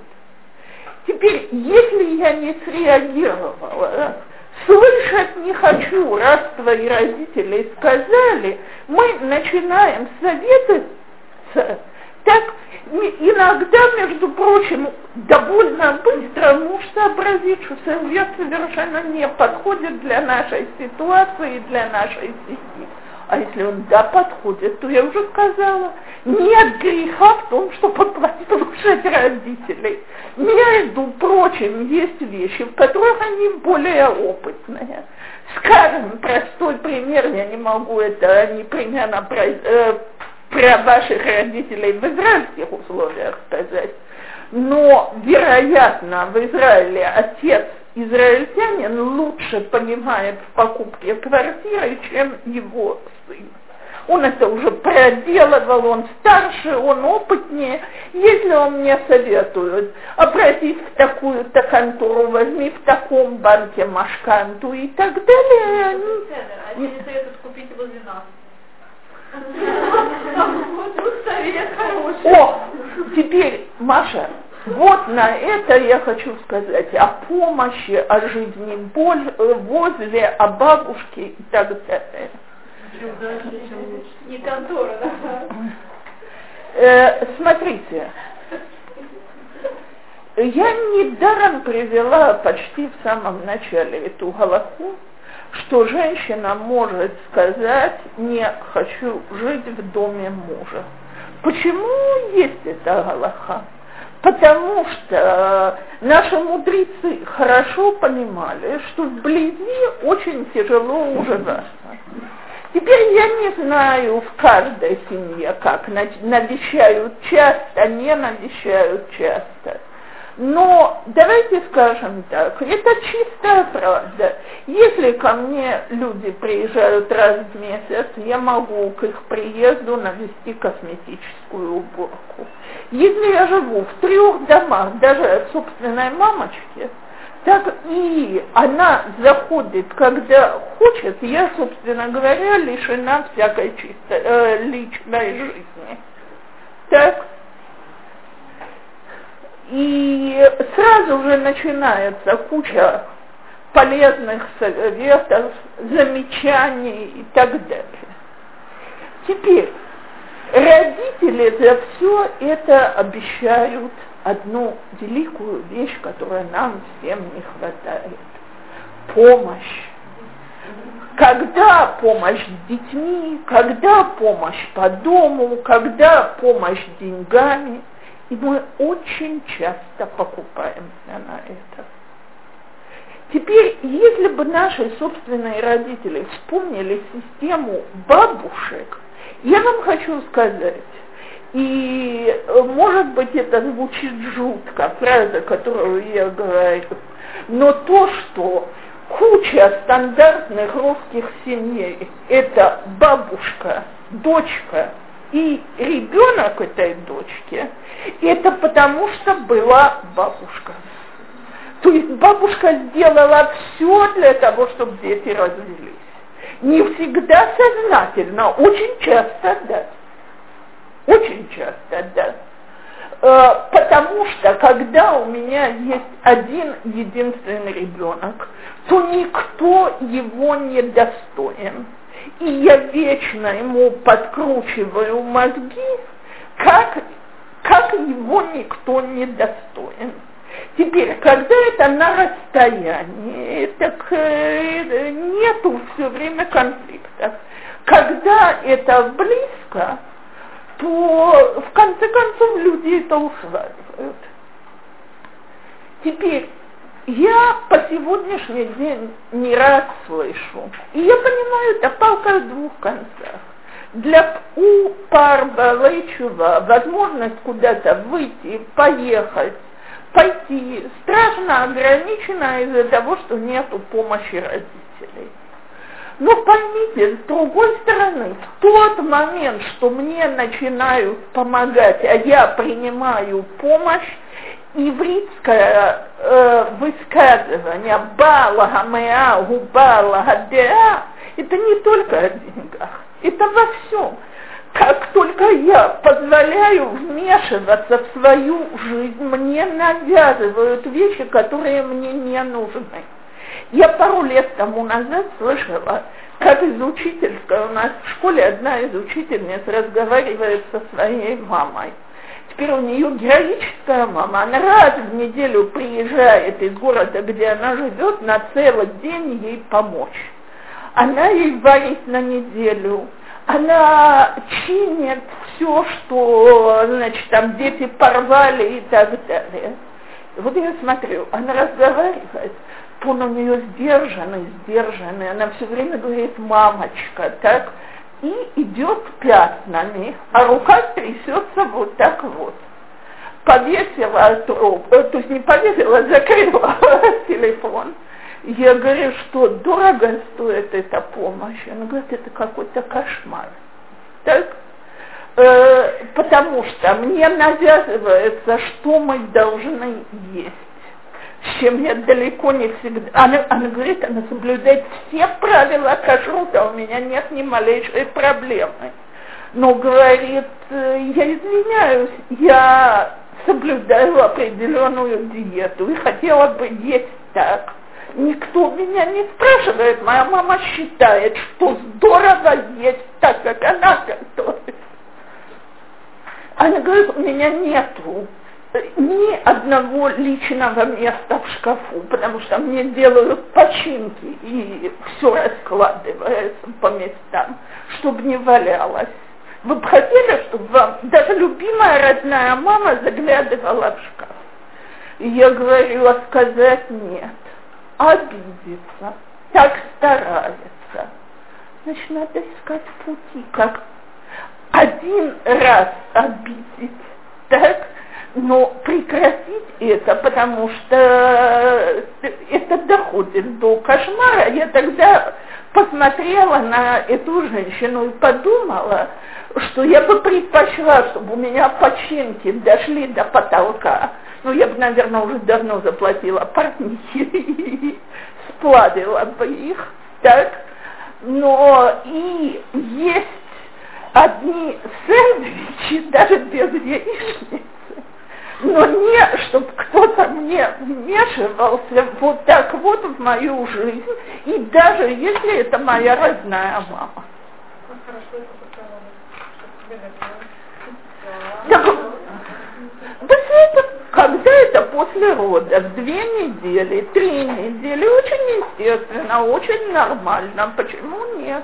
Speaker 1: Теперь, если я не среагировала, слышать не хочу, раз твои родители сказали, мы начинаем советоваться, так иногда, между прочим, довольно быстро муж сообразит, что совет совершенно не подходит для нашей ситуации, для нашей семьи. А если он да подходит, то я уже сказала, нет греха в том, чтобы послушать родителей. Между прочим, есть вещи, в которых они более опытные. Скажем, простой пример, я не могу это непременно про, э, про ваших родителей в израильских условиях сказать. Но, вероятно, в Израиле отец израильтянин лучше понимает в покупке квартиры, чем его сын. Он это уже проделывал, он старше, он опытнее. Если он мне советует обратись в такую-то контору, возьми в таком банке машканту и так далее. Они...
Speaker 2: Не советуют купить возле нас.
Speaker 1: О, теперь, Маша, вот на это я хочу сказать о помощи, о жизни боль, возле, о бабушке и так далее.
Speaker 2: Не контора, да?
Speaker 1: Э, смотрите, я недаром привела почти в самом начале эту галаху, что женщина может сказать «не хочу жить в доме мужа». Почему есть эта галаха? Потому что наши мудрецы хорошо понимали, что вблизи очень тяжело уживаться. Теперь я не знаю в каждой семье, как навещают часто, не навещают часто. Но давайте скажем так, это чистая правда. Если ко мне люди приезжают раз в месяц, я могу к их приезду навести косметическую уборку. Если я живу в трех домах, даже от собственной мамочки, так и она заходит, когда хочет, я, собственно говоря, лишена всякой чистой, э, личной жизни. Так, и сразу же начинается куча полезных советов, замечаний и так далее. Теперь, родители за все это обещают одну великую вещь, которая нам всем не хватает. Помощь. Когда помощь с детьми, когда помощь по дому, когда помощь деньгами – и мы очень часто покупаемся на это. Теперь, если бы наши собственные родители вспомнили систему бабушек, я вам хочу сказать, и может быть это звучит жутко, фраза, которую я говорю, но то, что куча стандартных русских семей – это бабушка, дочка и ребенок этой дочки, это потому что была бабушка. То есть бабушка сделала все для того, чтобы дети развелись. Не всегда сознательно, очень часто да. Очень часто да. Э, потому что когда у меня есть один единственный ребенок, то никто его не достоин и я вечно ему подкручиваю мозги, как, как его никто не достоин. Теперь, когда это на расстоянии, так э, нету все время конфликтов. Когда это близко, то в конце концов люди это усваивают. Теперь, я по сегодняшний день не раз слышу, и я понимаю, это палка в двух концах. Для у пар Балайчува возможность куда-то выйти, поехать, пойти страшно ограничена из-за того, что нет помощи родителей. Но поймите, с другой стороны, в тот момент, что мне начинают помогать, а я принимаю помощь, ивритское э, высказывание «Бала гамеа губала гадеа» это не только о деньгах, это во всем. Как только я позволяю вмешиваться в свою жизнь, мне навязывают вещи, которые мне не нужны. Я пару лет тому назад слышала, как из учительской, у нас в школе одна из учительниц разговаривает со своей мамой – Теперь у нее героическая мама. Она раз в неделю приезжает из города, где она живет, на целый день ей помочь. Она ей варит на неделю. Она чинит все, что, значит, там дети порвали и так далее. Вот я смотрю, она разговаривает, он у нее сдержанный, сдержанный, она все время говорит, мамочка, так, и идет пятнами, а рука трясется вот так вот. Повесила трубку, э, то есть не повесила, а закрыла телефон. Я говорю, что дорого стоит эта помощь. Она говорит, это какой-то кошмар. Так? Э, потому что мне навязывается, что мы должны есть с чем я далеко не всегда... Она, она говорит, она соблюдает все правила кашрута, у меня нет ни малейшей проблемы. Но говорит, «Э, я извиняюсь, я соблюдаю определенную диету и хотела бы есть так. Никто меня не спрашивает, моя мама считает, что здорово есть так, как она готовит. Она говорит, у меня нету ни одного личного места в шкафу, потому что мне делают починки и все раскладывается по местам, чтобы не валялось. Вы бы хотели, чтобы вам даже любимая родная мама заглядывала в шкаф? И я говорю, а сказать нет, обидеться, так старается. Значит, надо искать пути, как один раз обидеть, так, но прекратить это, потому что это доходит до кошмара. Я тогда посмотрела на эту женщину и подумала, что я бы предпочла, чтобы у меня починки дошли до потолка. Ну, я бы, наверное, уже давно заплатила парнихи и сплавила бы их, так. Но и есть одни сэндвичи, даже без яичницы, но не, чтобы кто-то мне вмешивался вот так вот в мою жизнь, и даже если это моя родная мама. Так, это, когда это после родов, две недели, три недели, очень естественно, очень нормально, почему нет?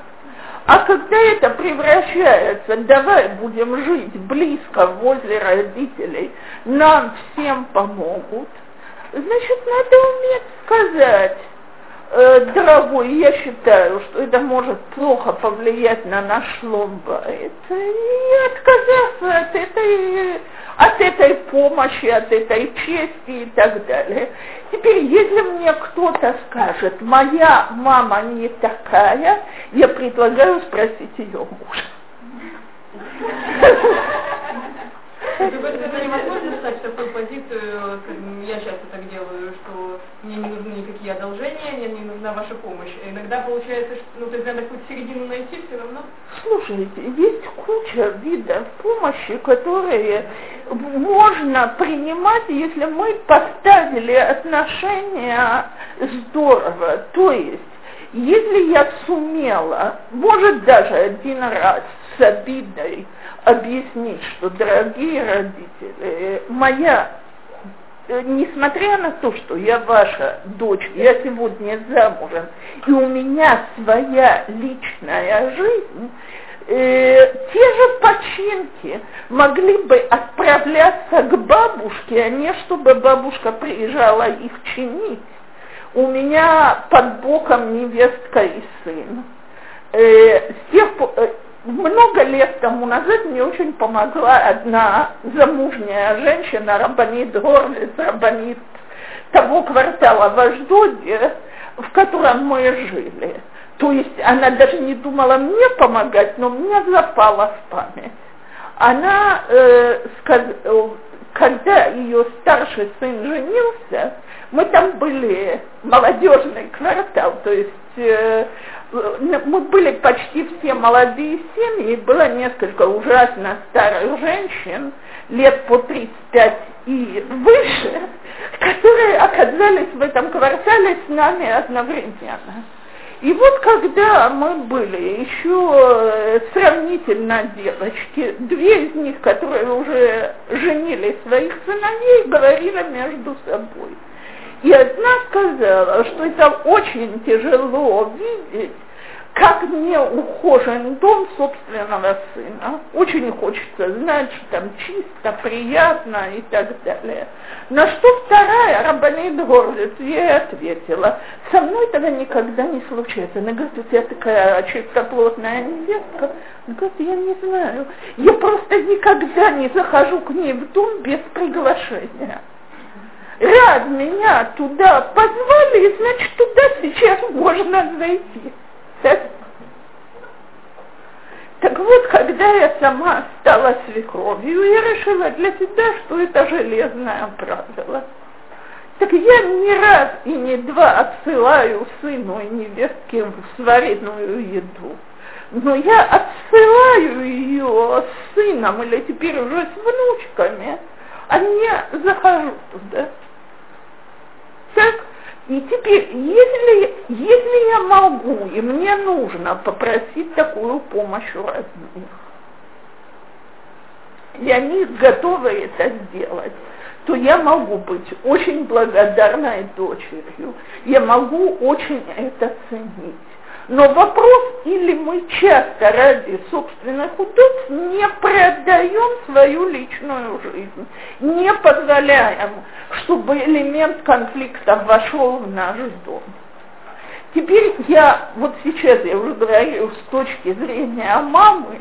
Speaker 1: А когда это превращается, давай будем жить близко возле родителей, нам всем помогут, значит, надо уметь сказать, э, дорогой, я считаю, что это может плохо повлиять на наш ломбайт, и отказаться от этой от этой помощи, от этой чести и так далее. Теперь, если мне кто-то скажет, моя мама не такая, я предлагаю спросить ее мужа.
Speaker 2: Это невозможно стать в такую позицию, я часто так делаю, что мне не нужны никакие одолжения, мне не нужна ваша помощь. Иногда получается, что ну, то есть надо какую-то середину найти все равно.
Speaker 1: Слушайте, есть куча видов помощи, которые можно принимать, если мы поставили отношения здорово. То есть, если я сумела, может даже один раз с обидой объяснить, что, дорогие родители, моя, э, несмотря на то, что я ваша дочь, я сегодня замужем, и у меня своя личная жизнь, э, те же починки могли бы отправляться к бабушке, а не чтобы бабушка приезжала их чинить. У меня под боком невестка и сын. Э, с тех э, много лет тому назад мне очень помогла одна замужняя женщина, Рабанит Горлиц, Рабанит того квартала в Аждоде, в котором мы жили. То есть она даже не думала мне помогать, но мне запала в память. Она, э, сказ... когда ее старший сын женился, мы там были молодежный квартал, то есть э, мы были почти все молодые семьи, было несколько ужасно старых женщин, лет по 35 и выше, которые оказались в этом квартале с нами одновременно. И вот когда мы были еще э, сравнительно девочки, две из них, которые уже женили своих сыновей, говорили между собой. И одна сказала, что это очень тяжело видеть, как не ухожен дом собственного сына. Очень хочется знать, что там чисто, приятно и так далее. На что вторая Рабанит Горлиц ей ответила, со мной тогда никогда не случается. Она говорит, у тебя такая чистоплотная невестка. Она говорит, я не знаю. Я просто никогда не захожу к ней в дом без приглашения. Рад меня туда позвали, значит, туда сейчас можно зайти. Так вот, когда я сама стала свекровью, я решила для себя, что это железное правило. Так я не раз и не два отсылаю сыну и невестке сваренную еду. Но я отсылаю ее с сыном или теперь уже с внучками, а не захожу туда. Так и теперь, если, если я могу, и мне нужно попросить такую помощь у родных, и они готовы это сделать, то я могу быть очень благодарной дочерью, я могу очень это ценить. Но вопрос, или мы часто ради собственных удобств не продаем свою личную жизнь, не позволяем, чтобы элемент конфликта вошел в наш дом. Теперь я, вот сейчас я уже говорю с точки зрения мамы,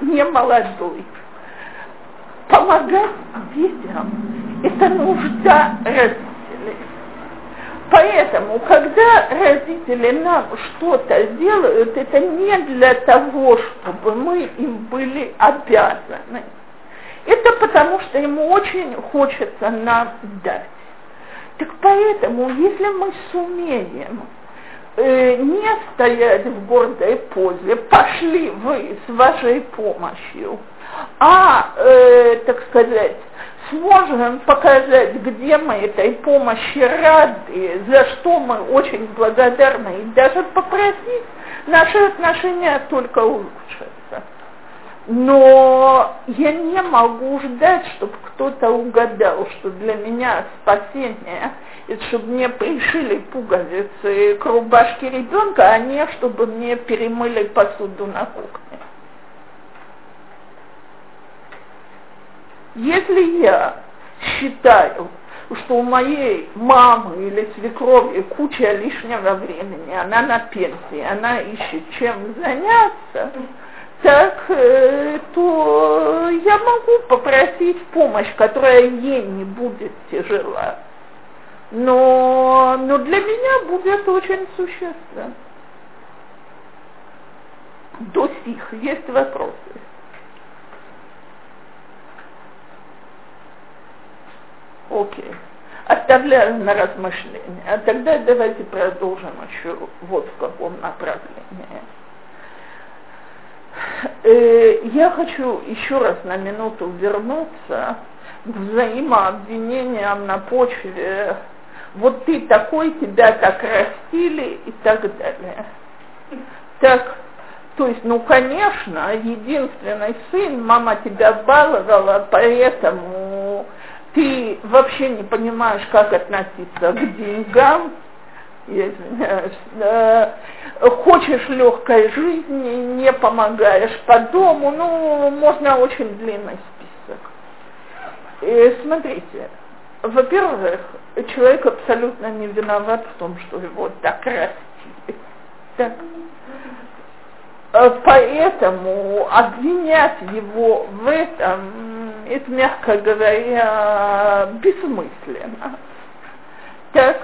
Speaker 1: не молодой. Помогать детям – это нужда родителей. Поэтому, когда родители нам что-то делают, это не для того, чтобы мы им были обязаны. Это потому, что ему очень хочется нам дать. Так поэтому, если мы сумеем э, не стоять в гордой позе, пошли вы с вашей помощью, а, э, так сказать, сможем показать, где мы этой помощи рады, за что мы очень благодарны, и даже попросить, наши отношения только улучшатся. Но я не могу ждать, чтобы кто-то угадал, что для меня спасение это чтобы мне пришили пуговицы к рубашке ребенка, а не чтобы мне перемыли посуду на кухне. Если я считаю, что у моей мамы или свекрови куча лишнего времени, она на пенсии, она ищет чем заняться, так, э, то я могу попросить помощь, которая ей не будет тяжела. Но, но для меня будет очень существенно. До сих есть вопросы. Окей. Оставляю на размышление. А тогда давайте продолжим еще вот в каком направлении. Э, я хочу еще раз на минуту вернуться к взаимообвинениям на почве вот ты такой, тебя так растили и так далее. Так, то есть, ну, конечно, единственный сын, мама тебя баловала, поэтому ты вообще не понимаешь, как относиться к деньгам, хочешь легкой жизни, не помогаешь по дому, ну, можно очень длинный список. И смотрите, во-первых, человек абсолютно не виноват в том, что его так растили. Так. Поэтому обвинять его в этом, это, мягко говоря, бессмысленно. Так,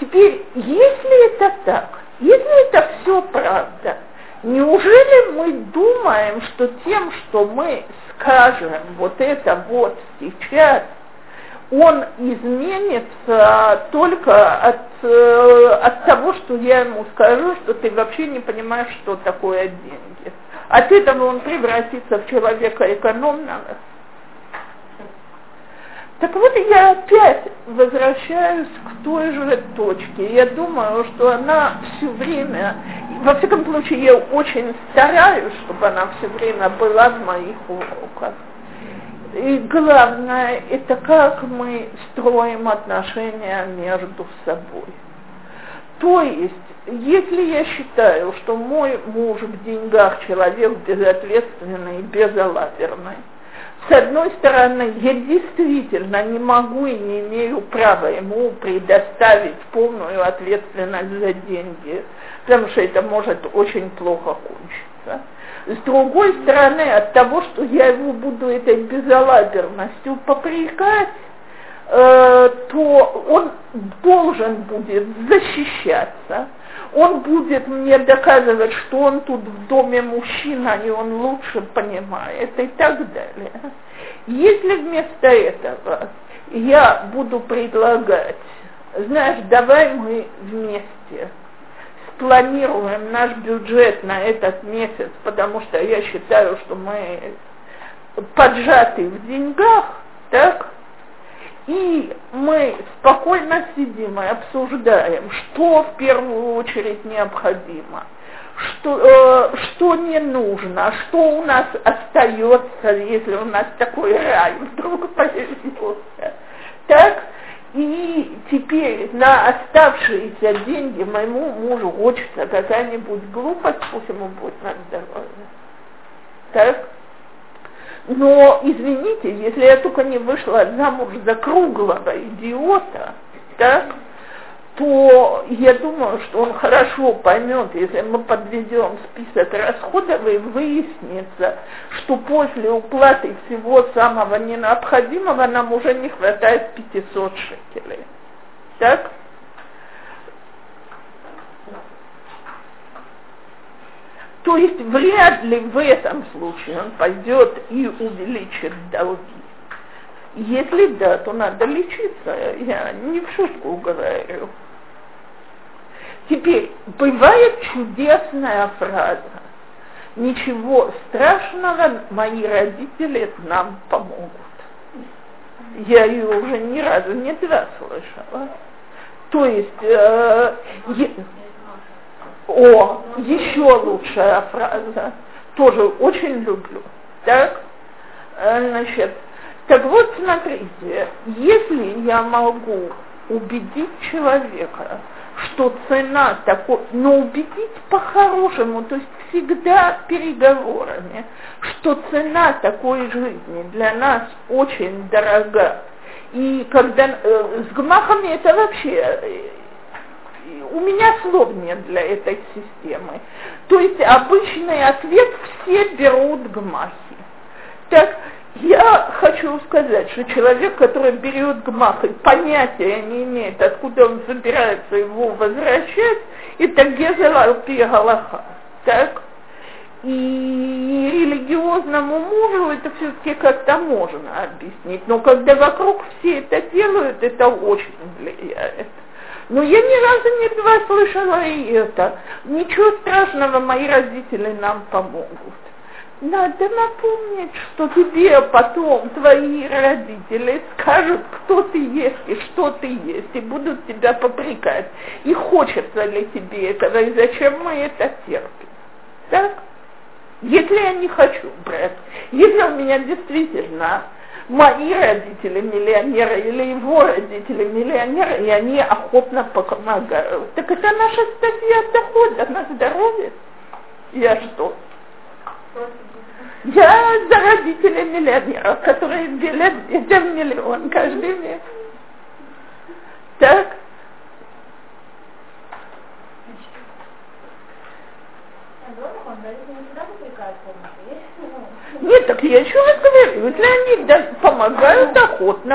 Speaker 1: теперь, если это так, если это все правда, неужели мы думаем, что тем, что мы скажем вот это вот сейчас, он изменится только от, э, от того, что я ему скажу, что ты вообще не понимаешь, что такое деньги. От этого он превратится в человека экономного. Так вот, я опять возвращаюсь к той же точке. Я думаю, что она все время, во всяком случае, я очень стараюсь, чтобы она все время была в моих уроках. И главное, это как мы строим отношения между собой. То есть, если я считаю, что мой муж в деньгах человек безответственный и безалаберный, с одной стороны, я действительно не могу и не имею права ему предоставить полную ответственность за деньги, потому что это может очень плохо кончиться. С другой стороны, от того, что я его буду этой безалаберностью попрекать, э, то он должен будет защищаться, он будет мне доказывать, что он тут в доме мужчина, и он лучше понимает, и так далее. Если вместо этого я буду предлагать, знаешь, давай мы вместе планируем наш бюджет на этот месяц, потому что я считаю, что мы поджаты в деньгах, так, и мы спокойно сидим и обсуждаем, что в первую очередь необходимо, что, э, что не нужно, что у нас остается, если у нас такой рай вдруг появился. Так, и теперь на оставшиеся деньги моему мужу хочется какая-нибудь глупость, пусть ему будет на здоровье. Так? Но, извините, если я только не вышла замуж за круглого идиота, так, то я думаю, что он хорошо поймет, если мы подведем список расходов и выяснится, что после уплаты всего самого необходимого нам уже не хватает 500 шекелей. Так? То есть вряд ли в этом случае он пойдет и увеличит долги. Если да, то надо лечиться. Я не в шутку говорю. Теперь, бывает чудесная фраза. Ничего страшного, мои родители нам помогут. Я ее уже ни разу не два слышала. То есть, э, е... о, еще лучшая фраза, тоже очень люблю. Так, э, значит, так вот, смотрите, если я могу убедить человека, что цена такой, но убедить по-хорошему, то есть всегда переговорами, что цена такой жизни для нас очень дорога. И когда э, с гмахами это вообще э, у меня слов нет для этой системы. То есть обычный ответ все берут гмахи. Так, я хочу сказать, что человек, который берет гмах и понятия не имеет, откуда он собирается его возвращать, это гезер Галаха. Так? И религиозному мужу это все-таки как-то можно объяснить. Но когда вокруг все это делают, это очень влияет. Но я ни разу не два слышала и это. Ничего страшного, мои родители нам помогут. Надо напомнить, что тебе потом твои родители скажут, кто ты есть и что ты есть, и будут тебя попрекать. И хочется ли тебе этого, и зачем мы это терпим. Так? Если я не хочу брать, если у меня действительно мои родители миллионеры или его родители миллионеры, и они охотно помогают, так это наша статья дохода на здоровье. Я что? Я за родителей миллионеров, которые делят детям миллион каждый месяц. Так? Нет, так я еще раз говорю, если они помогают охотно,